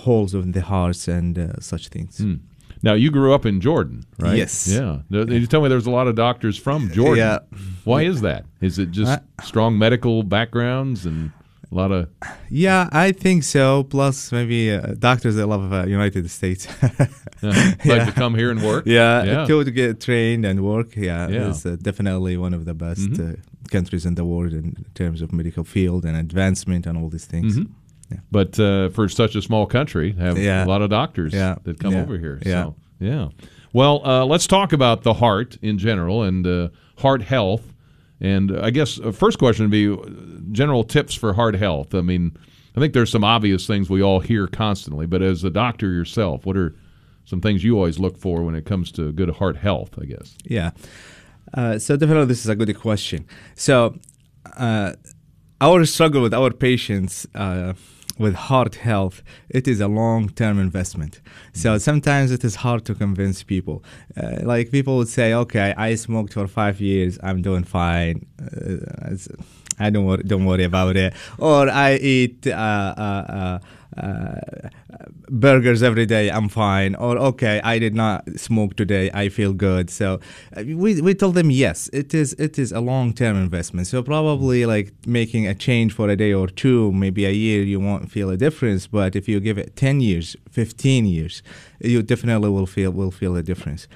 holes in the hearts, and uh, such things. Hmm. Now you grew up in Jordan, right? Yes. Yeah. You tell me there's a lot of doctors from Jordan. Yeah. Why is that? Is it just Uh, strong medical backgrounds and a lot of? Yeah, I think so. Plus, maybe uh, doctors that love uh, United States. like to come here and work? Yeah, Yeah. to, to get trained and work. Yeah, Yeah. it's uh, definitely one of the best Mhm. uh, countries in the world in terms of medical field and advancement and all these things. But uh, for such a small country, have Yeah. a lot of doctors Yeah. that come over here. Yeah. So, yeah. Well, uh, let's talk about the heart in general and uh, heart health. And I guess uh, first question would be uh, general tips for heart health. I mean, I think there's some obvious things we all hear constantly, but as a doctor yourself, what are some things you always look for when it comes to good heart health? I guess. Yeah. Uh, so definitely, this is a good question. So, uh, our struggle with our patients uh, with heart health, it is a long-term investment. So sometimes it is hard to convince people. Uh, like people would say, "Okay, I smoked for five years. I'm doing fine. Uh, I don't worry, don't worry about it." Or I eat. Uh, uh, uh, burgers every day i'm fine. Or okay i did not smoke today i feel good. So uh, we, we told them yes it is it is a long term investment. So probably like making a change for a day or two maybe a year you won't feel a difference. But if you give it 10 years 15 years you definitely will feel will feel a difference.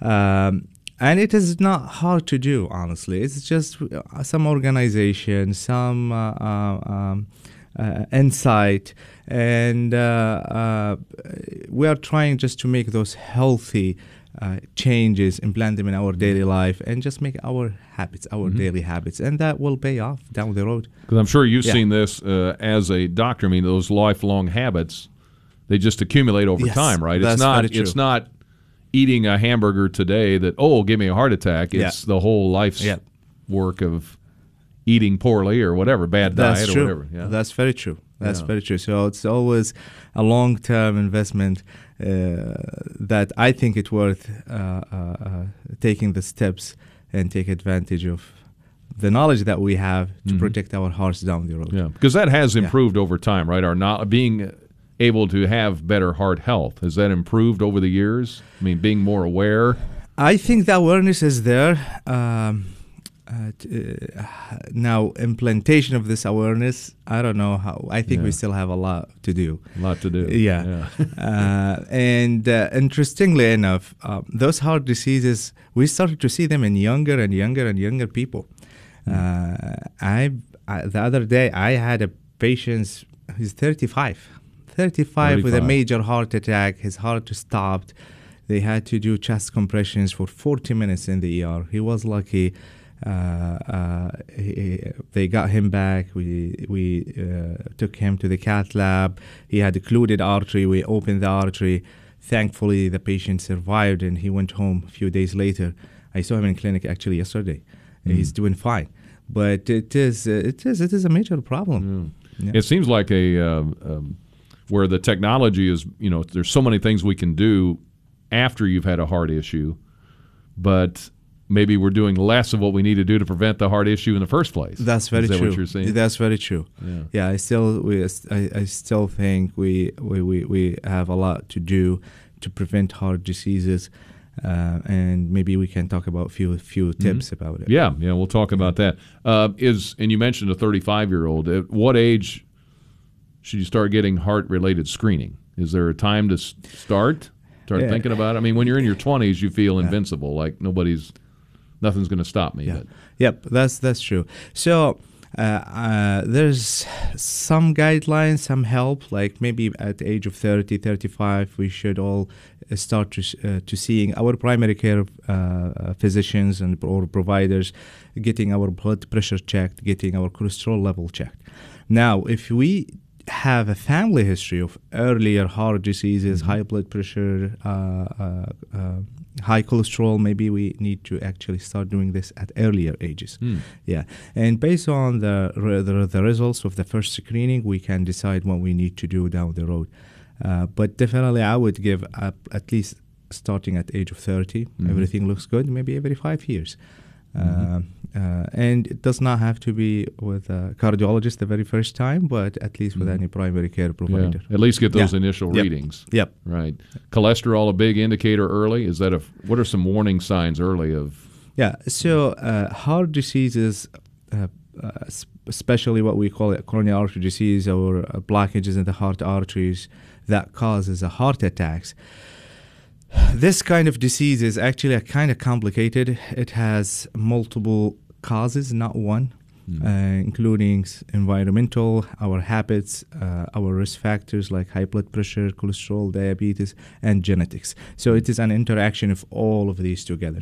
Um, and it is not hard to do honestly. It's just uh, some organization some uh, uh, um, uh, insight and uh, uh, we are trying just to make those healthy uh, changes implant them in our daily life and just make our habits our Mhm. daily habits and that will pay off down the road Because I'm sure you've Yeah. seen this uh, as a doctor. I mean, those lifelong habits, they just accumulate over Yes, time, right? it's not. It's not eating a hamburger today that oh, give me a heart attack. Yeah. It's the whole life's Yeah. work of eating poorly or whatever, bad That's diet true. or whatever. Yeah. That's very true. That's Yeah. very true. So it's always a long-term investment uh, that I think it's worth uh, uh, uh, taking the steps and take advantage of the knowledge that we have to Mhm. protect our hearts down the road. Yeah, because that has Yeah. improved over time, right? Our not being able to have better heart health has that improved over the years? I mean, being more aware. I think the awareness is there. Um, uh, now, implementation of this awareness, I don't know how. I think we still have a lot to do. A lot to do. Yeah. uh, and uh, interestingly enough, um, those heart diseases, we started to see them in younger and younger and younger people. Uh, I, I the other day I had a patient who's 35, 35 with a major heart attack. His heart stopped. They had to do chest compressions for 40 minutes in the ER. He was lucky. Uh, uh, he, they got him back. We we uh, took him to the cath lab. He had a occluded artery. We opened the artery. Thankfully, the patient survived, and he went home a few days later. I saw him in clinic actually yesterday. He's doing fine, but it is uh, it is it is a major problem. Yeah. It seems like a um, um, where the technology is. You know, there's so many things we can do after you've had a heart issue, but maybe we're doing less of what we need to do to prevent the heart issue in the first place. That's very that true. What you're saying? That's very true. Yeah. Yeah, I still we I, I still think we, we, we, we have a lot to do to prevent heart diseases, uh, and maybe we can talk about few few tips about it. Mm-hmm. Yeah, yeah, we'll talk about that. Uh, is and you mentioned a 35 year old. At what age should you start getting heart related screening? Is there a time to start? Start Yeah. thinking about it. I mean, when you're in your 20s, you feel invincible, like nobody's, nothing's going to stop me. Yeah. But Yep, that's that's true. So uh, uh, there's some guidelines, some help. Like maybe at the age of 30, 35, we should all uh, start to uh, to seeing our primary care uh, physicians and or providers, getting our blood pressure checked, getting our cholesterol level checked. Now, if we have a family history of earlier heart diseases, high blood pressure, uh, uh, uh, high cholesterol, maybe we need to actually start doing this at earlier ages. Hmm. Yeah, and based on the, the the results of the first screening, we can decide what we need to do down the road. Uh, but definitely, I would give up at least starting at age of 30. Mhm. Everything looks good. Maybe every five years. Uh, and it does not have to be with a cardiologist the very first time, but at least with Mhm. any primary care Yeah, provider. At least get those Yeah. initial Yep. readings. Yep. Right. Cholesterol a big indicator early. Is that a? What are some warning signs early of? Yeah. So uh, heart diseases, uh, uh, especially what we call it coronary artery disease or uh, blockages in the heart arteries that causes a heart attacks. This kind of disease is actually a kind of complicated. It has multiple causes, not one, uh, including environmental, our habits, uh, our risk factors like high blood pressure, cholesterol, diabetes, and genetics. So it is an interaction of all of these together.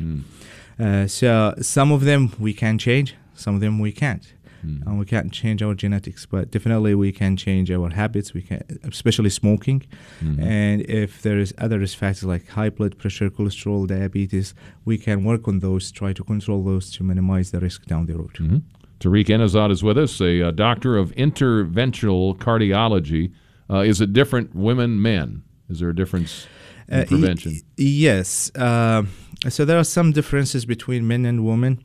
Uh, so some of them we can change, some of them we can't. And we can't change our genetics, but definitely we can change our habits. We can, especially smoking, and if there is other risk factors like high blood pressure, cholesterol, diabetes, we can work on those, try to control those to minimize the risk down the road. Mhm. Tariq Enazat is with us, a, uh doctor of interventional cardiology. Uh, is it different women, men? Is there a difference in Uh, prevention? y- yes. Um so there are some differences between men and women.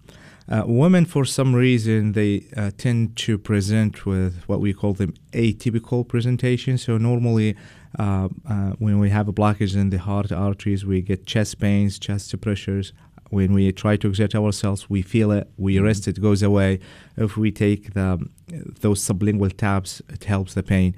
Uh, women, for some reason, they uh, tend to present with what we call them atypical presentation. So normally, uh, uh, when we have a blockage in the heart arteries, we get chest pains, chest pressures. When we try to exert ourselves, we feel it. We rest, it goes away. If we take the those sublingual tabs, it helps the pain.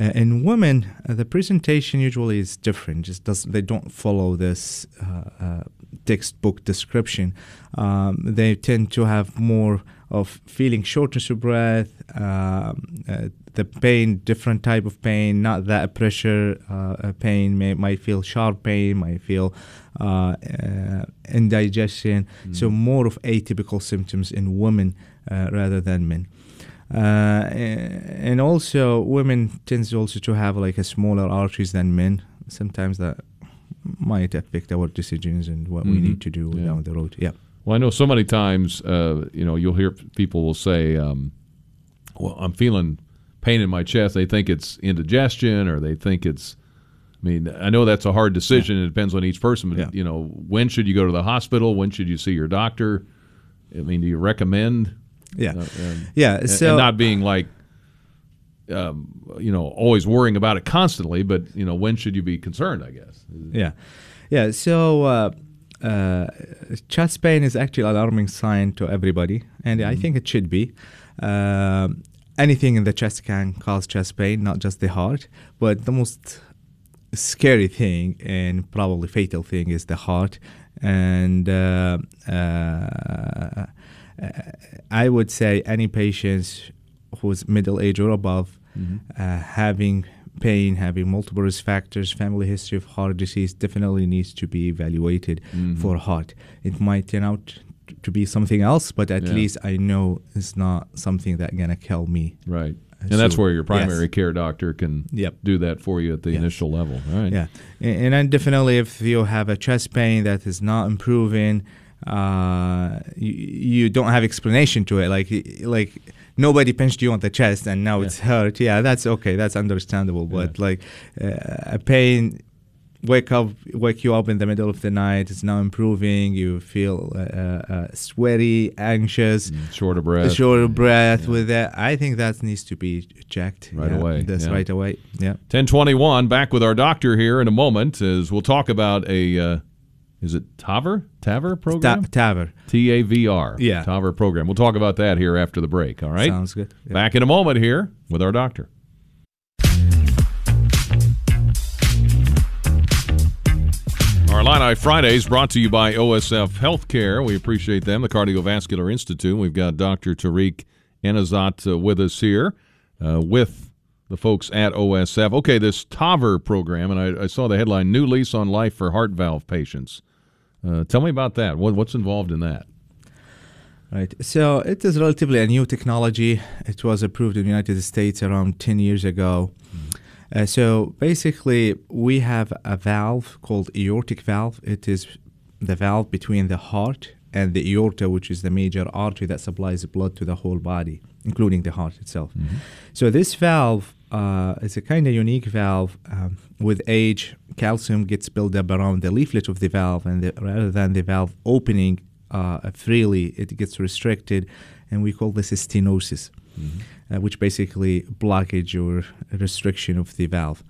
Uh, in women, uh, the presentation usually is different. Just does they don't follow this uh, uh, textbook description. Um, they tend to have more of feeling shortness of breath, um, uh, the pain, different type of pain, not that pressure uh, pain. May might feel sharp pain, might feel uh, uh, indigestion. So more of atypical symptoms in women uh, rather than men. Uh, and also women tends also to have like a smaller arteries than men. Sometimes that might affect our decisions and what we Mhm. need to do Yeah. down the road. Yeah. Well, I know so many times, uh, you know, you'll hear people will say, um, "Well, I'm feeling pain in my chest." They think it's indigestion, or they think it's. I mean, I know that's a hard decision. It depends on each person. But Yeah. you know, when should you go to the hospital? When should you see your doctor? I mean, do you recommend? Yeah. uh, um, Yeah, and- so- and not being like, um, you know, always worrying about it constantly. But you know, when should you be concerned? I guess. Yeah, yeah. So uh, uh, chest pain is actually an alarming sign to everybody, and I think it should be. Um anything in the chest can cause chest pain, not just the heart. But the most scary thing and probably fatal thing is the heart, and uh, uh, I would say any patients who's middle age or above uh, having pain, having multiple risk factors, family history of heart disease definitely needs to be evaluated Mhm. for heart. It might turn out to be something else, but at Yeah. least I know it's not something that gonna kill me. Right. Uh, And that's where your primary yes. care doctor can Yep. do that for you at the initial level. All right. Yeah, and, and then definitely if you have a chest pain that is not improving, uh, you, you don't have explanation to it. Like like nobody pinched you on the chest and now it's hurt. Yeah, that's okay. That's understandable. But like uh, a pain. Wake up, wake you up in the middle of the night. It's now improving. You feel uh, uh, sweaty, anxious, short of breath. short of breath. With that, I think that needs to be checked Right Yeah, away, That's yeah. right away. Yeah. 1021, back with our doctor here in a moment as we'll talk about a, uh, is it Taver? Taver program? Taver T A V R. Yeah. TAVR program. We'll talk about that here after the break, all right? Sounds good. Yeah. Back in a moment here with our doctor. Our Illini Fridays brought to you by OSF Healthcare. We appreciate them, the Cardiovascular Institute. We've got Dr. Tariq Enazat uh, with us here uh, with the folks at OSF. Okay, this TAVR program, and I, I saw the headline New Lease on Life for Heart Valve Patients. Uh, tell me about that. What, what's involved in that? Right. So it is relatively a new technology. It was approved in the United States around 10 years ago. Uh, so basically, we have a valve called aortic valve. It is the valve between the heart and the aorta, which is the major artery that supplies blood to the whole body, including the heart itself. So this valve uh, is a kind of unique valve. Um, with age, calcium gets built up around the leaflet of the valve, and the, rather than the valve opening uh, freely, it gets restricted, and we call this a stenosis, uh, which basically blockage or restriction of the valve.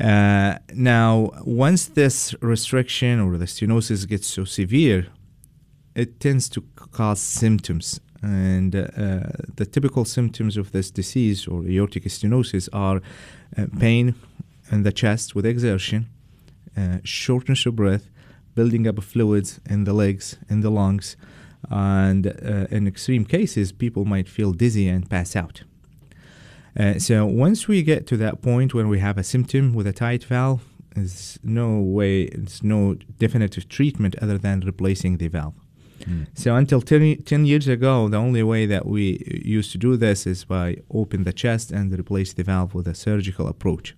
Uh, now, once this restriction or the stenosis gets so severe, it tends to cause symptoms. And uh, the typical symptoms of this disease or aortic stenosis are uh, pain in the chest with exertion, uh, shortness of breath, building up of fluids in the legs, in the lungs, and uh, in extreme cases, people might feel dizzy and pass out. Uh, so once we get to that point when we have a symptom with a tight valve, there's no way, there's no definitive treatment other than replacing the valve. So until 10, 10 years ago, the only way that we used to do this is by open the chest and replace the valve with a surgical approach.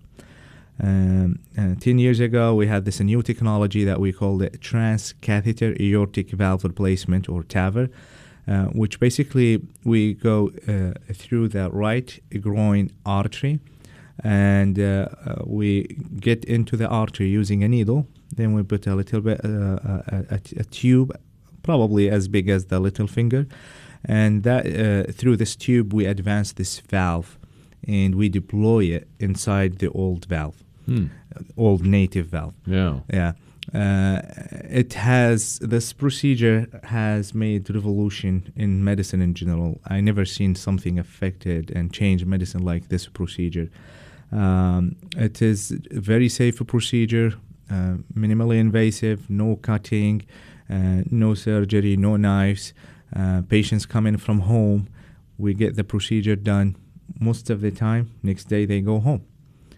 Um, uh, 10 years ago, we had this new technology that we called it transcatheter aortic valve replacement or TAVR, uh, which basically we go uh, through the right groin artery and uh, uh, we get into the artery using a needle. Then we put a little bit, uh, a, a, a tube, probably as big as the little finger, and that through this tube we advance this valve, and we deploy it inside the old valve, Hmm. old native valve. Yeah. Yeah. Uh, it has this procedure has made revolution in medicine in general. I never seen something affected and changed medicine like this procedure. Um, it is a very safe procedure, uh, minimally invasive, no cutting, uh, no surgery, no knives. Uh, patients come in from home. We get the procedure done most of the time. Next day they go home.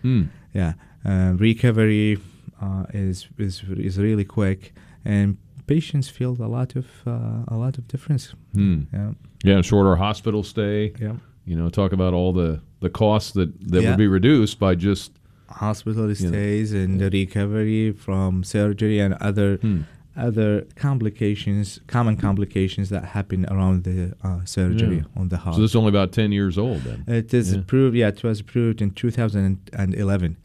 Hmm. Yeah, recovery uh, is is is really quick, and patients feel a lot of uh, a lot of difference. Hmm. Yeah. Yeah, shorter hospital stay. Yeah. You know, talk about all the, the costs that, that Yeah. would be reduced by just hospital You know. stays and the recovery from surgery and other Hmm. other complications, common complications that happen around the uh, surgery Yeah. on the heart. So this is only about 10 years old then. It is Yeah. approved. Yeah, it was approved in 2011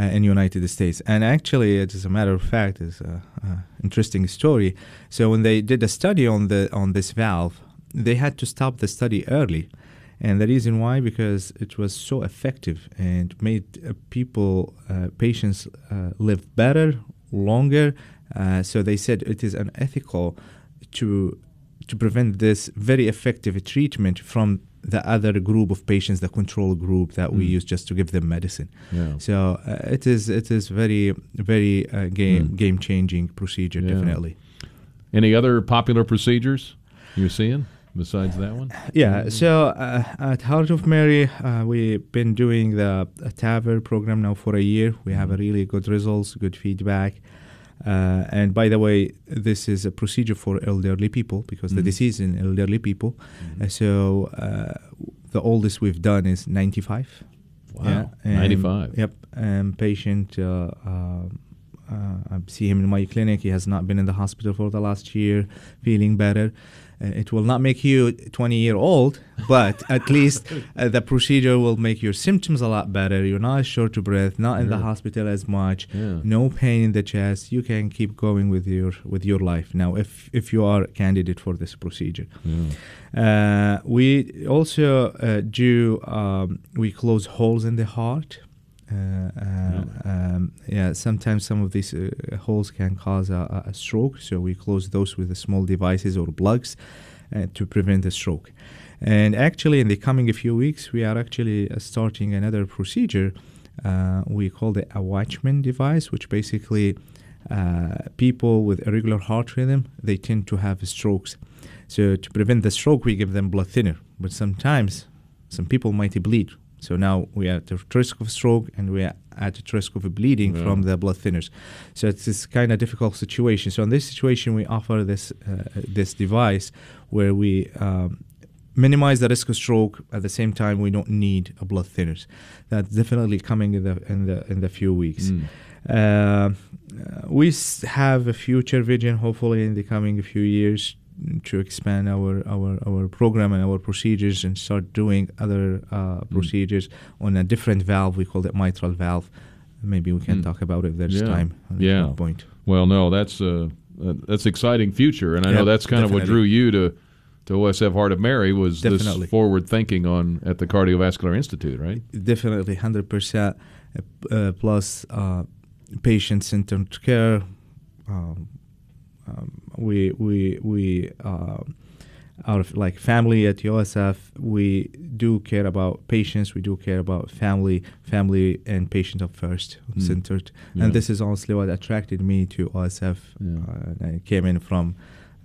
uh, in United States. And actually, is a matter of fact, is a, a interesting story. So when they did a study on the on this valve, they had to stop the study early. And the reason why, because it was so effective and made uh, people, uh, patients, uh, live better, longer. Uh, so they said it is unethical to to prevent this very effective treatment from the other group of patients, the control group that we Mm. use just to give them medicine. Yeah. So uh, it is it is very very uh, game Mm. game changing procedure Yeah. definitely. Any other popular procedures you're seeing besides that one? Yeah. So uh, at Heart of Mary, uh, we've been doing the TAVR program now for a year. We have a really good results, good feedback. Uh, and by the way, this is a procedure for elderly people because the Mhm. disease in elderly people. Uh, so uh, the oldest we've done is 95. Wow, and- 95. Yep. And patient, uh, uh, uh, I see him in my clinic. He has not been in the hospital for the last year, feeling better. Uh, it will not make you 20 year old, but at least uh, the procedure will make your symptoms a lot better. You're not short of breath, not in the hospital as much, Yeah. no pain in the chest. You can keep going with your with your life now if if you are a candidate for this procedure. Uh, we also uh, do um, we close holes in the heart. Uh, uh, um, yeah, sometimes some of these uh, holes can cause a, a stroke, so we close those with the small devices or plugs uh, to prevent a stroke. And actually, in the coming few weeks, we are actually uh, starting another procedure. Uh, we call it a Watchman device, which basically uh, people with irregular heart rhythm they tend to have strokes. So to prevent the stroke, we give them blood thinner. But sometimes some people might bleed So now we are at the risk of stroke and we are at the risk of bleeding Yeah. from the blood thinners. So it's this kind of difficult situation. So in this situation, we offer this uh, this device where we um, minimize the risk of stroke. At the same time, we don't need a blood thinners. That's definitely coming in the in the in the few weeks. Mm. Uh, uh, we have a future vision, hopefully, in the coming few years to expand our, our, our program and our procedures and start doing other uh, procedures on a different valve. We call it mitral valve. Maybe we can Mm. talk about it if there's Yeah. time. at Yeah. point. Well, no, that's uh, uh, that's exciting future, and I know that's kind of what drew you to to OSF Heart of Mary was Definitely. this forward thinking on at the Cardiovascular Institute, right? Definitely 100% uh, plus uh, patient centered care. Um, um, we we we uh, out of like family at OSF, we do care about patients. We do care about family, family and patient up first Mm. centered. Yeah. And this is honestly what attracted me to OSF. Yeah. Uh, and I came in from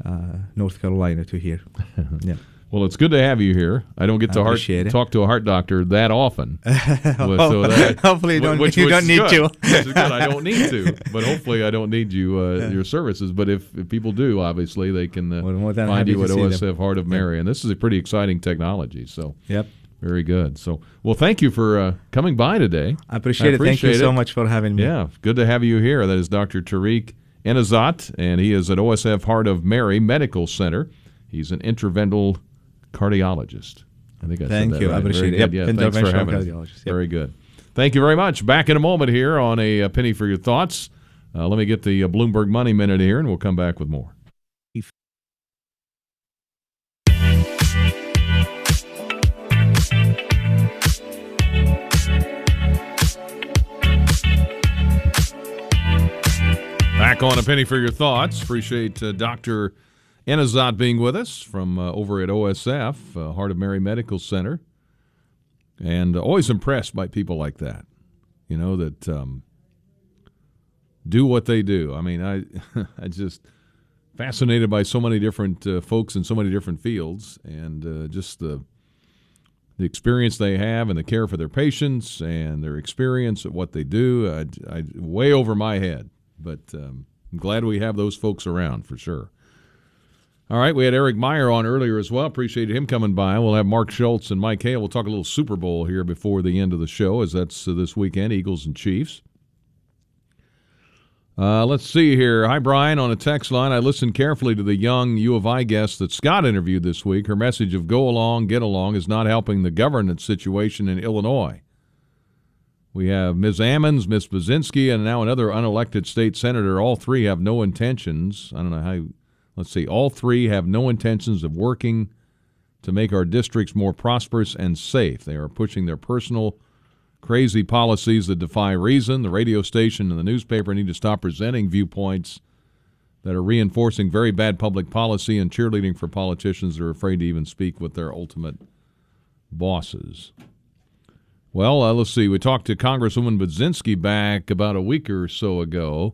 uh, North Carolina to here. yeah. Well, it's good to have you here. I don't get to heart, talk to a heart doctor that often. Well, Well, hopefully you don't- which- you which don't need good. to. Which is good. I don't need to, but hopefully I don't need you uh, your services. But if, if people do, obviously they can uh, than find you at see them. OSF Heart of Mary, and this is a pretty exciting technology. So Yep. very good. So well, thank you for uh, coming by today. I appreciate it. Thank you so much for having me. Yeah, good to have you here. That is Dr. Tariq Enazat, and he is at OSF Heart of Mary Medical Center. He's an interventional cardiologist. I think I Thank said that you. I appreciate Very it. good. Yep, Yeah, thanks for having cardiologist. Yep. Very good. Thank you very much. Back in a moment here on a, uh penny for your thoughts. Uh, let me get the uh, Bloomberg Money Minute here, and we'll come back with more. Back on a penny for your thoughts. Appreciate uh, Dr. Enazat being with us from uh, over at OSF, uh, Heart of Mary Medical Center. And uh, always impressed by people like that, you know, that um, do what they do. I mean, I, I just fascinated by so many different uh, folks in so many different fields and uh, just the the experience they have and the care for their patients and their experience at what they do. I, I way over my head, but um, I'm glad we have those folks around for sure. All right, we had Eric Meyer on earlier as well. Appreciated him coming by. We'll have Mark Schultz and Mike Hale. We'll talk a little Super Bowl here before the end of the show, as that's uh, this weekend, Eagles and Chiefs. Uh, let's see here. Hi, Brian, on a text line. I listened carefully to the young U of I guest that Scott interviewed this week. Her message of go along, get along is not helping the governance situation in Illinois. We have Ms. Ammons, Ms. Budzinski, and now another unelected state senator. All three have no intentions. I don't know how. Let's see. All three have no intentions of working to make our districts more prosperous and safe. They are pushing their personal crazy policies that defy reason. The radio station and the newspaper need to stop presenting viewpoints that are reinforcing very bad public policy and cheerleading for politicians that are afraid to even speak with their ultimate bosses. Well, uh, let's see. We talked to Congresswoman Budzinski back about a week or so ago,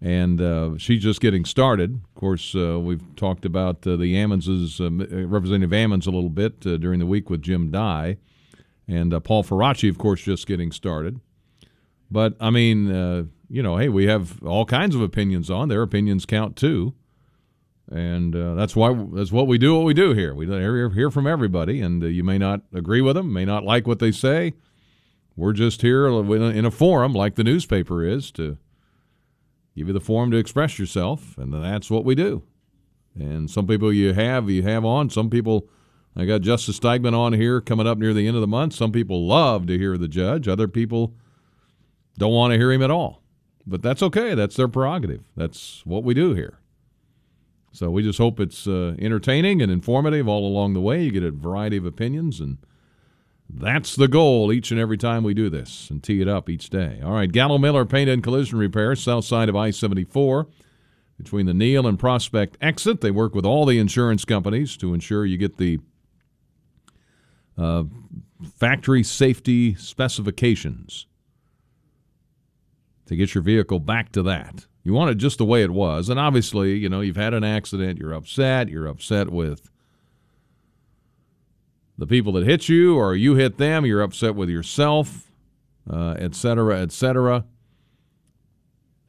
and uh, she's just getting started. Of course, uh, we've talked about uh, the Ammonses, uh, Representative Ammons, a little bit uh, during the week with Jim Dye, and uh, Paul Faraci, of course, just getting started. But I mean, uh, you know, hey, we have all kinds of opinions on. Their opinions count too, and uh, that's why that's what we do. What we do here, we hear, from everybody, and uh, you may not agree with them, may not like what they say. We're just here in a forum, like the newspaper is, to give you the forum to express yourself, and that's what we do. And some people you have you have on. Some people, I got Justice Steigman on here coming up near the end of the month. Some people love to hear the judge. Other people don't want to hear him at all. But that's okay. That's their prerogative. That's what we do here. So we just hope it's uh, entertaining and informative all along the way. You get a variety of opinions, and that's the goal each and every time we do this and tee it up each day. All right, Gallo Miller Paint and Collision Repair, south side of I 74, between the Neil and Prospect exit. They work with all the insurance companies to ensure you get the uh, factory safety specifications to get your vehicle back to that. You want it just the way it was. And obviously, you know, you've had an accident, you're upset, you're upset with the people that hit you or you hit them, you're upset with yourself, uh, et cetera, et.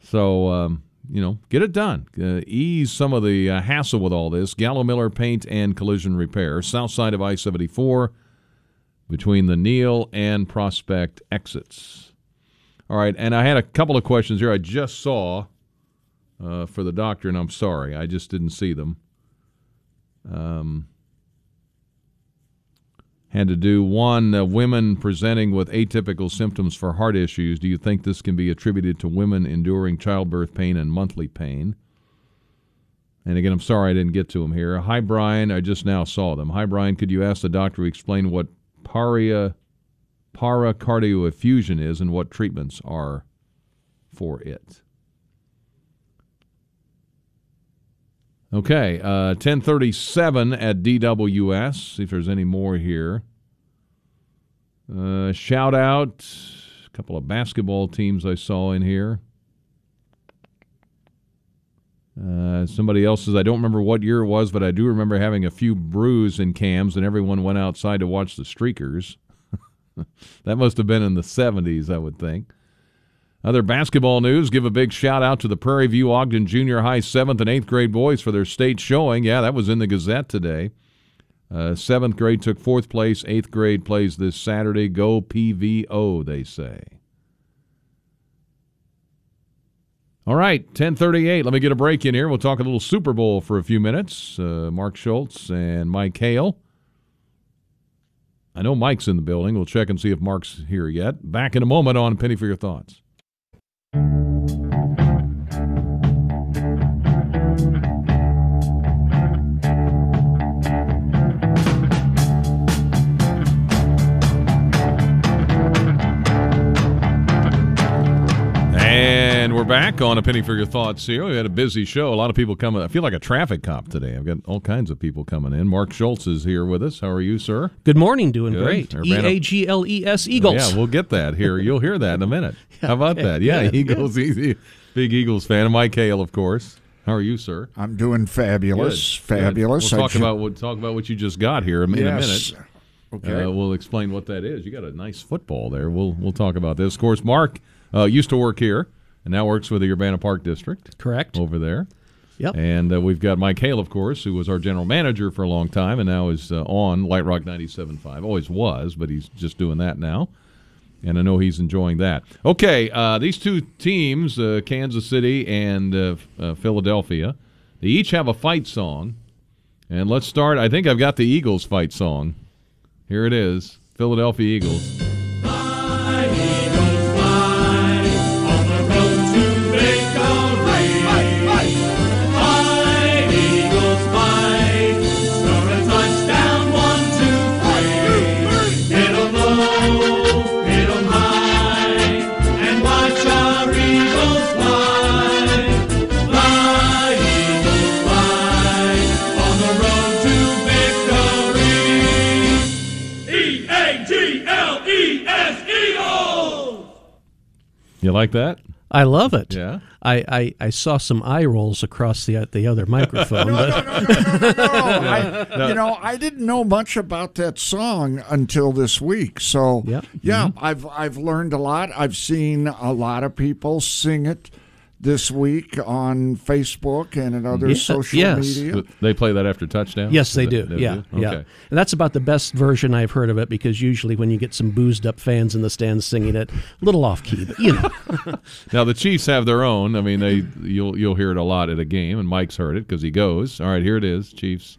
So, um, you know, get it done. Uh, ease some of the uh, hassle with all this. Gallo Miller Paint and Collision Repair, south side of I 74, between the Neil and Prospect exits. All right, and I had a couple of questions here I just saw uh, for the doctor, and I'm sorry, I just didn't see them. Um, had to do one uh, women presenting with atypical symptoms for heart issues. Do you think this can be attributed to women enduring childbirth pain and monthly pain? And again, I'm sorry I didn't get to them here. Hi, Brian. I just now saw them. Hi, Brian. Could you ask the doctor to explain what paria, pericardial effusion is and what treatments are for it? Okay, uh, 1037 at DWS. See if there's any more here. Uh, shout out a couple of basketball teams I saw in here. Uh, somebody else says, I don't remember what year it was, but I do remember having a few brews in Kam's, and everyone went outside to watch the Streakers. that must have been in the 70s, I would think. Other basketball news give a big shout out to the Prairie View Ogden Junior High 7th and 8th grade boys for their state showing. Yeah, that was in the Gazette today. Uh, 7th grade took fourth place, 8th grade plays this Saturday. Go PVO, they say. All right, 1038. Let me get a break in here. We'll talk a little Super Bowl for a few minutes. Uh, Mark Schultz and Mike Hale. I know Mike's in the building. We'll check and see if Mark's here yet. Back in a moment on Penny for Your Thoughts. Thank you. And we're back on a penny for your thoughts here. We had a busy show. A lot of people coming. I feel like a traffic cop today. I've got all kinds of people coming in. Mark Schultz is here with us. How are you, sir? Good morning. Doing Good. great. E A G L E S band- A G L S Eagles. Yeah, we'll get that here. You'll hear that in a minute. How about okay. that? Yeah, Good, Eagles. Easy. Big Eagles fan. And Mike Hale, of course. How are you, sir? I'm doing fabulous, Good, good. fabulous. We'll talk ju- about we'll talk about what you just got here in a minute. Okay. Uh, we'll explain what that is. You got a nice football there. We'll we'll talk about this. Of course, Mark uh, used to work here and now works with the Urbana Park District. Correct. Over there. Yep. And uh, we've got Mike Hale, of course, who was our general manager for a long time and now is uh, on Light Rock 97.5. Always was, but he's just doing that now. And I know he's enjoying that. Okay, uh, these two teams, uh, Kansas City and uh, uh, Philadelphia, they each have a fight song. And let's start. I think I've got the Eagles fight song. Here it is Philadelphia Eagles. You like that? I love it. Yeah. I, I, I saw some eye rolls across the uh, the other microphone. No, but no, no, no, no, no. I, you know, I didn't know much about that song until this week. So, Yep. yeah, mm-hmm. I've I've learned a lot. I've seen a lot of people sing it this week on Facebook and at other Yeah, social yes. media. They play that after touchdown? Yes, they do. yeah, yeah. Okay. And that's about the best version I've heard of it because usually when you get some boozed up fans in the stands singing it, a little off key, but you know. Now the Chiefs have their own. I mean, they you'll you'll hear it a lot at a game, and Mike's heard it because he goes. All right, here it is, Chiefs.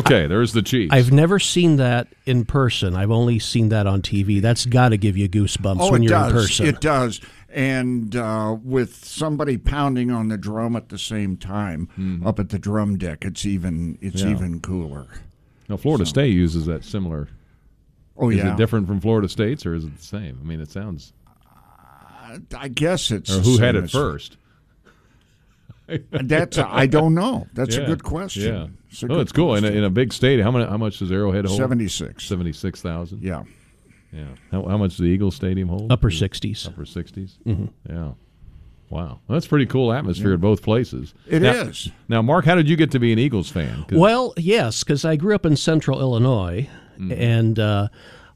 Okay, there's the Chiefs. I've never seen that in person. I've only seen that on TV. That's got to give you goosebumps Oh, when you're does. in person. It does. And uh, with somebody pounding on the drum at the same time up at the drum deck, it's even it's Yeah. even cooler. now, Florida State uses that similar. Oh is yeah, it different from Florida State's or is it the same? I mean, it sounds. I guess it's Or the who had it first? That's I don't know. That's Yeah, a good question. Yeah. It's a oh, good it's cool. In a, question. in a big stadium, how many? How much does Arrowhead hold? 76. Seventy-six thousand. Yeah. Yeah. How, how much does the Eagles Stadium hold? Upper 60s. Upper 60s. Mhm. Yeah. Wow. Well, that's pretty cool atmosphere Yeah. at both places. It It is. is. Now, Mark, how did you get to be an Eagles fan? 'Cause- Well, yes, because I grew up in central Illinois. And uh,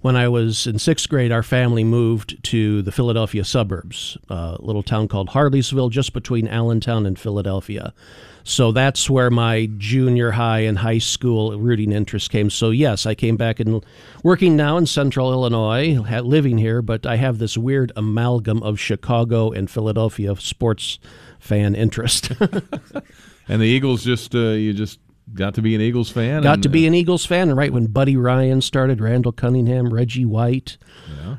when I was in sixth grade, our family moved to the Philadelphia suburbs, a little town called Harleysville, just between Allentown and Philadelphia. So that's where my junior high and high school rooting interest came. So, yes, I came back and working now in central Illinois, living here, but I have this weird amalgam of Chicago and Philadelphia sports fan interest. and the Eagles just uh, you just got to be an Eagles fan. Got and, to be an Eagles fan, and right when Buddy Ryan started, Randall Cunningham, Reggie White,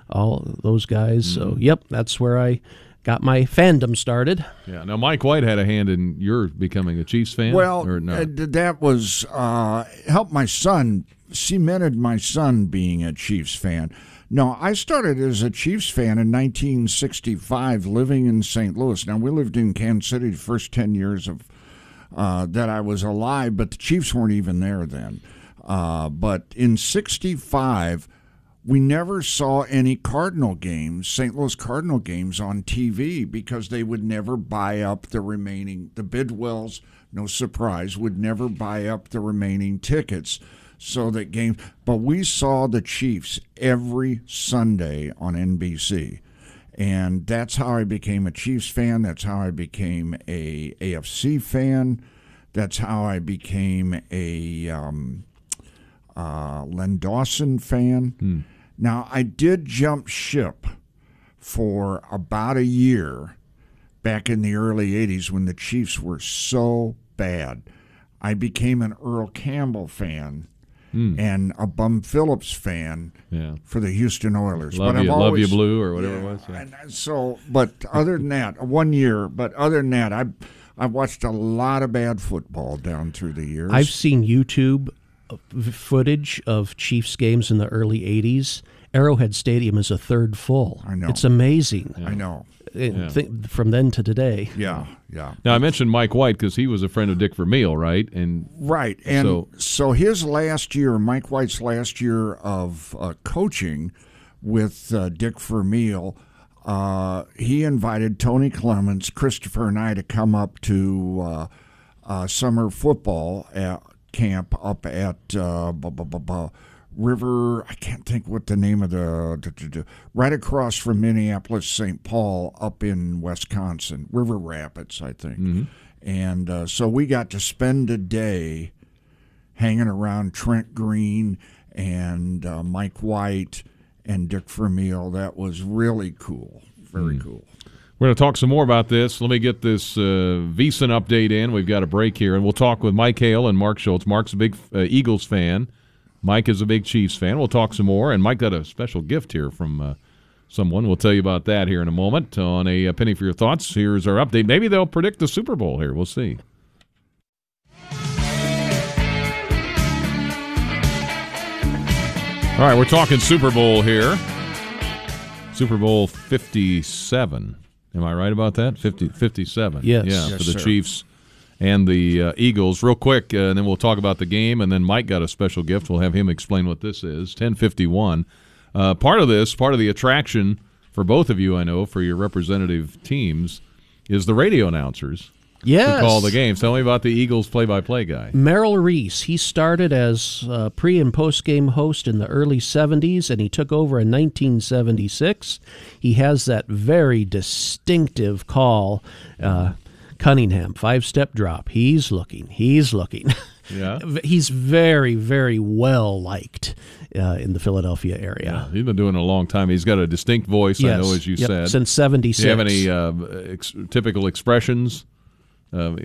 all those guys. So, Mm-hmm. yep, that's where I got my fandom started. Yeah. Now, Mike White had a hand in your becoming a Chiefs fan. Well, or no? uh, that was uh, helped my son cemented my son being a Chiefs fan. No, I started as a Chiefs fan in 1965, living in St. Louis. Now we lived in Kansas City the first 10 years of uh, that I was alive, but the Chiefs weren't even there then. Uh, but in '65, we never saw any Cardinal games, St. Louis Cardinal games on TV because they would never buy up the remaining. The Bidwells, no surprise, would never buy up the remaining tickets. So that game, but we saw the Chiefs every Sunday on NBC, and that's how I became a Chiefs fan. That's how I became a AFC fan. That's how I became a um, uh, Len Dawson fan. Now, I did jump ship for about a year back in the early 80s when the Chiefs were so bad. I became an Earl Campbell fan and a Bum Phillips fan Yeah. for the Houston Oilers. Love but you, I've love you, blue, or whatever it was. Yeah. and so, but other than that, one year. But other than that, I I've watched a lot of bad football down through the years. I've seen YouTube uh, footage of Chiefs games in the early 80s. Arrowhead Stadium is a third full. I know. It's amazing. I know. Yeah. thi- from then to today. Yeah, yeah. Now I mentioned Mike White because he was a friend of Dick Vermeil, right? And Right, and So- so, his last year, Mike White's last year of uh, coaching with uh, Dick Vermeil, uh, he invited Tony Clements, Christopher, and I to come up to uh, uh, summer football at camp up at uh, bu- bu- bu- bu- River. I can't think what the name of the, right across from Minneapolis, St. Paul, up in Wisconsin, River Rapids, I think. And uh, so we got to spend a day hanging around Trent Green and uh, Mike White and Dick Vermeil. That was really cool. Very cool. We're going to talk some more about this. Let me get this uh, Veasan update in. We've got a break here, and we'll talk with Mike Hale and Mark Schultz. Mark's a big uh, Eagles fan. Mike is a big Chiefs fan. We'll talk some more, and Mike got a special gift here from uh, someone. We'll tell you about that here in a moment on a, uh penny for your thoughts. Here's our update. Maybe they'll predict the Super Bowl here. We'll see. All right, we're talking Super Bowl here. Super Bowl 57. Am I right about that? 50, 57. Yes. Yeah, Yes, for the sir. Chiefs and the uh, Eagles. Real quick, uh, and then we'll talk about the game. And then Mike got a special gift. We'll have him explain what this is. 1051. Uh, part of this, part of the attraction for both of you, I know, for your representative teams, is the radio announcers Yes. call the games. Tell me about the Eagles play-by-play guy. Merrill Reese, he started as a pre and post game host in the early 70s and he took over in 1976. He has that very distinctive call. Uh, Cunningham, five step drop. He's looking. He's looking. Yeah. He's very, very well liked uh, in the Philadelphia area. He's been doing it a long time. He's got a distinct voice, I know, as you Yep, said. since 76. Do you have any uh, ex- typical expressions uh,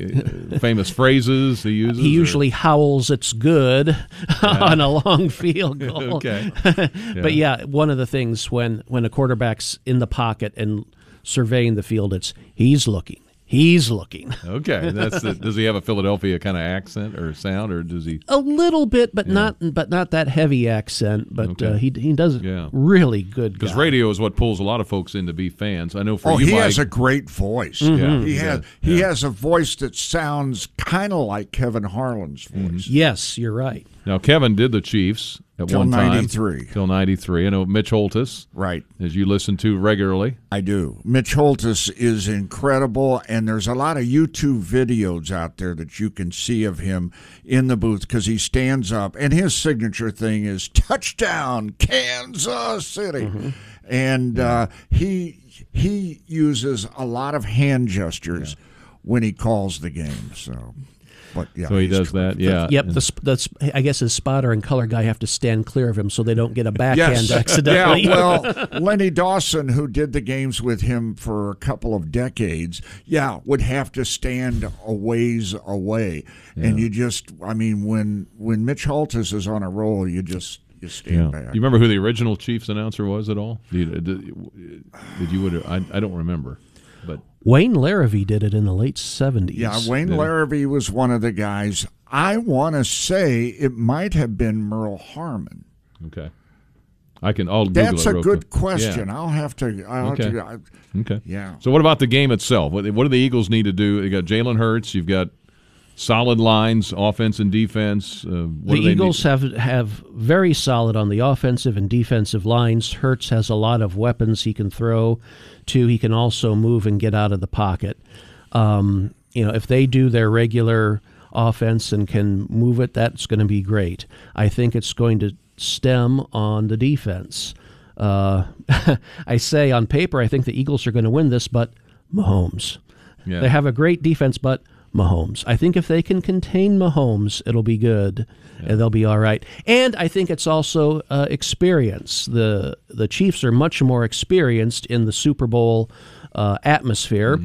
famous phrases he uses? He or- usually howls, "It's good" on a long field goal. Okay. but yeah, one of the things when when a quarterback's in the pocket and surveying the field, it's he's looking, he's looking. Okay, that's the, does he have a Philadelphia kind of accent or sound, or does he? A little bit, but not but not that heavy accent. But Okay. uh, he he does Yeah. really good. Because radio is what pulls a lot of folks in to be fans. I know for Oh, you, he Mike, has a great voice. Mhm. He has yeah. he has a voice that sounds kind of like Kevin Harlan's voice. Yes, you're right. Now Kevin did the Chiefs at Till one time 93. till '93. I know Mitch Holthus, right? As you listen to regularly. I do. Mitch Holthus is incredible, and there's a lot of YouTube videos out there that you can see of him in the booth because he stands up, and his signature thing is touchdown, Kansas City, and uh, he he uses a lot of hand gestures when he calls the game. So, but yeah, So he does that, terrific. yeah. Yep, the, sp- the sp- I guess his spotter and color guy have to stand clear of him so they don't get a backhand accidentally. Yeah, well, Lenny Dawson, who did the games with him for a couple of decades, yeah, would have to stand a ways away. And you just, I mean, when when Mitch Holthus is on a roll, you just you stand Yeah. back. You remember who the original Chiefs announcer was at all? Did, did, did you would? I, I don't remember, but Wayne Larrivee did it in the late 70s. Yeah, Wayne Did? Larrivee was one of the guys. I want to say it might have been Merle Harmon. okay. I can. I'll Google That's it a real good quick. question. Yeah. I'll have to. I'll Okay. have to I, Okay. Yeah. So what about the game itself? What, what do the Eagles need to do? You got Jalen Hurts. You've got solid lines, offense and defense. Uh, what the do they Eagles have have very solid on the offensive and defensive lines. Hurts has a lot of weapons he can throw He can also move and get out of the pocket. Um, you know, if they do their regular offense and can move it, that's going to be great. I think it's going to stem on the defense. Uh, I say on paper, I think the Eagles are going to win this, but Mahomes. Yeah. They have a great defense, but Mahomes. I think if they can contain Mahomes, it'll be good, and they'll be all right. And I think it's also uh, experience. the The Chiefs are much more experienced in the Super Bowl uh, atmosphere.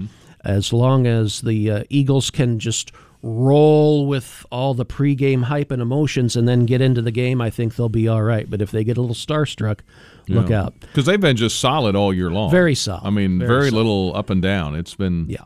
As long as the uh, Eagles can just roll with all the pregame hype and emotions, and then get into the game, I think they'll be all right. But if they get a little starstruck, look Yeah. out. because they've been just solid all year long. Very solid. I mean, Very very, little up and down. It's been yeah.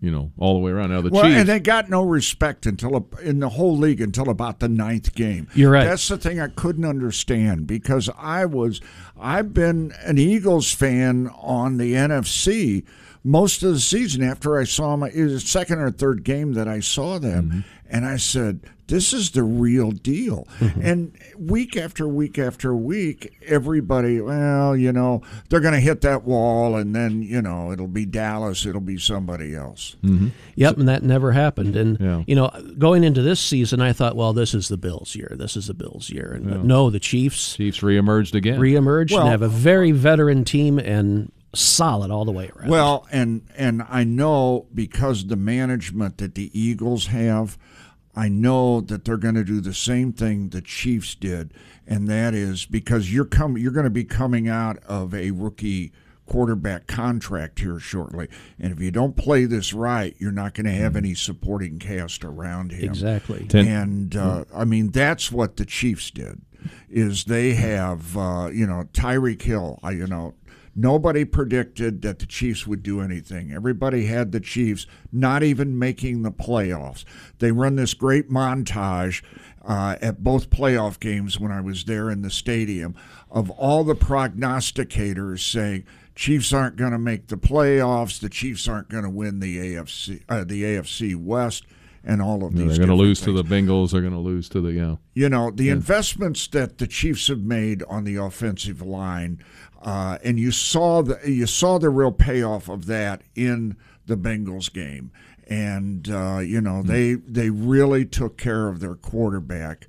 You know, all the way around. Now the well, Chiefs. and they got no respect until in the whole league until about the ninth game. You're right. That's the thing I couldn't understand because I was I've been an Eagles fan on the NFC most of the season after I saw my it was the second or third game that I saw them, Mm-hmm. And I said. This is the real deal. Mm-hmm. And week after week after week, everybody, well, you know, they're going to hit that wall, and then, you know, it'll be Dallas, it'll be somebody else. Mm-hmm. Yep, and that never happened. And Yeah. you know, going into this season, I thought, well, this is the Bills' year. This is the Bills' year. And Yeah. no, the Chiefs Chiefs reemerged again. reemerged Well- and have a very veteran team and solid all the way around. Well, and and I know because the management that the Eagles have, I know that they're going to do the same thing the Chiefs did, and that is because you're com- you're going to be coming out of a rookie quarterback contract here shortly, and if you don't play this right, you're not going to have any supporting cast around him. Exactly. And uh, I mean that's what the Chiefs did, is they have uh, you know Tyreek Hill, I, you know. Nobody predicted that the Chiefs would do anything. Everybody had the Chiefs not even making the playoffs. They run this great montage uh, at both playoff games when I was there in the stadium of all the prognosticators saying Chiefs aren't going to make the playoffs, the Chiefs aren't going to win the AFC, uh, the AFC West, and all of Yeah, these. they're going to lose things. to the Bengals. They're going to lose to the yeah. You know, the investments that the Chiefs have made on the offensive line, uh, and you saw the you saw the real payoff of that in the Bengals game. And uh, you know, they they really took care of their quarterback.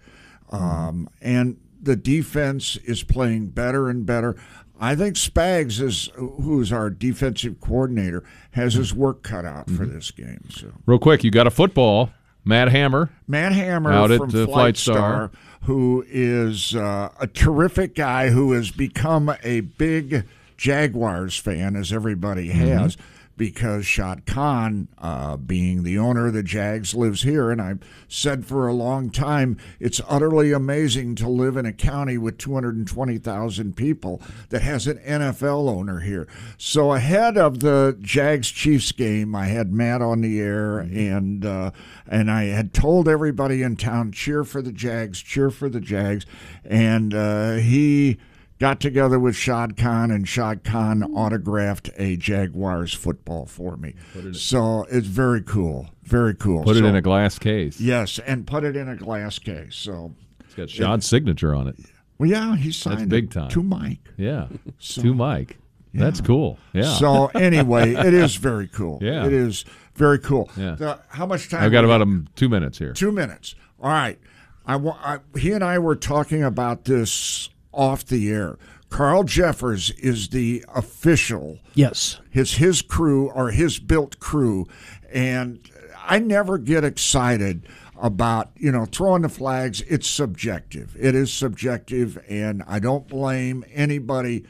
Um, and the defense is playing better and better. I think Spags is who's our defensive coordinator has his work cut out for this game. So Real quick, you got a football. Matt Hammer. Matt Hammer Out at, from Flight, Flight Star, Star. Who is uh, a terrific guy who has become a big Jaguars fan, as everybody Mm-hmm. Because Shad Khan, uh, being the owner of the Jags, lives here. And I've said for a long time, it's utterly amazing to live in a county with 220,000 people that has an NFL owner here. So ahead of the Jags Chiefs game, I had Matt on the air, and uh, and I had told everybody in town, cheer for the Jags, cheer for the Jags, and uh, he got together with Shad Khan, and Shad Khan autographed a Jaguars football for me. So it's very cool, very cool. Put it So- in a glass case. Yes, and put it in a glass case. So It's got Shad's signature on it. well, yeah, he signed That's big it time. to Mike. Yeah. So- to Mike. That's cool. Yeah. So anyway, it is very cool. Yeah. it is very cool. Yeah. The- how much time? I've got about got? um, two minutes here. Two minutes. All right. I, wa- I he and I were talking about this off the air. Carl Cheffers is the official. Yes. His his crew or his built crew, and I never get excited about you know throwing the flags. It's subjective. It is subjective, and I don't blame anybody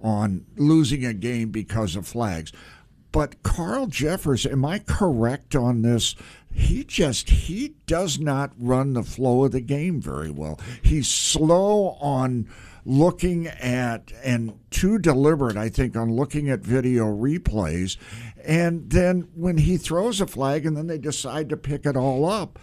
on losing a game because of flags. But Carl Cheffers, am I correct on this? He just he does not run the flow of the game very well. He's slow on looking at and too deliberate, I think, on looking at video replays. And then when he throws a flag and then they decide to pick it all up,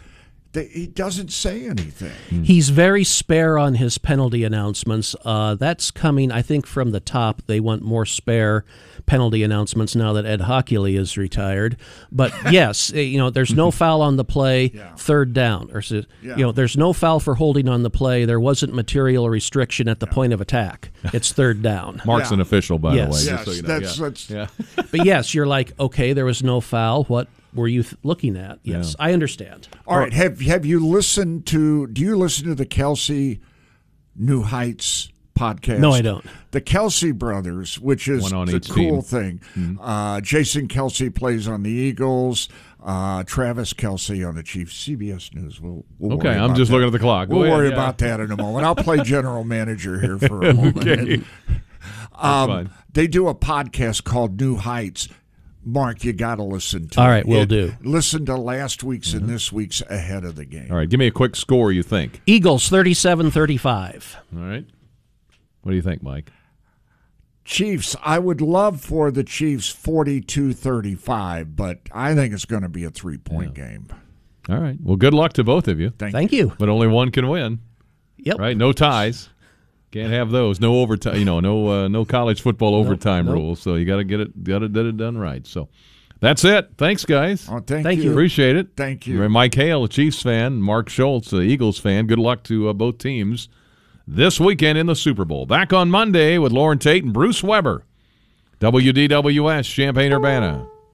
he doesn't say anything. He's very spare on his penalty announcements. Uh, that's coming, I think, from the top. They want more spare penalty announcements now that Ed Hochuli is retired. But yes, eh, you know, there's no foul on the play, third down, or Yeah. you know, there's no foul for holding on the play. There wasn't material restriction at the point of attack. It's third down. Mark's an official, by Yes. the way. Yes, so you know. that's- yeah. that's- yeah. but yes, you're like, okay, there was no foul. What were you th- looking at? Yes, I understand. All right. Have have you listened to? Do you listen to the Kelce New Heights podcast? No, I don't. The Kelce brothers, which is One on the cool team. thing. Uh, Jason Kelce plays on the Eagles. Uh, Travis Kelce on the Chiefs. CBS News. We'll, we'll Okay, I'm just that. looking at the clock. Go We'll ahead, worry yeah. about that in a moment. I'll play general manager here for a moment. Okay. Um, they do a podcast called New Heights. Mark, you got to listen to. All it. right, will do. Mm-hmm. Listen to last week's and this week's ahead of the game. All right. Give me a quick score, you think. Eagles 37 35. All right. What do you think, Mike? Chiefs, I would love for the Chiefs 42-35, but I think it's going to be a three-point game. All right. Well, good luck to both of you. Thank, Thank you. But only one can win. Yep. Right? No ties. Can't have those. No overtime. You know, no uh, no college football overtime nope. rules. So you got to get it got to get it done right. So that's it. Thanks, guys. Oh, thank, Thank you. you. Appreciate it. Thank you. Mike Hale, a Chiefs fan. Mark Schultz, a Eagles fan. Good luck to uh, both teams this weekend in the Super Bowl. Back on Monday with Loren Tate and Bruce Weber. WDWS, Champaign Urbana.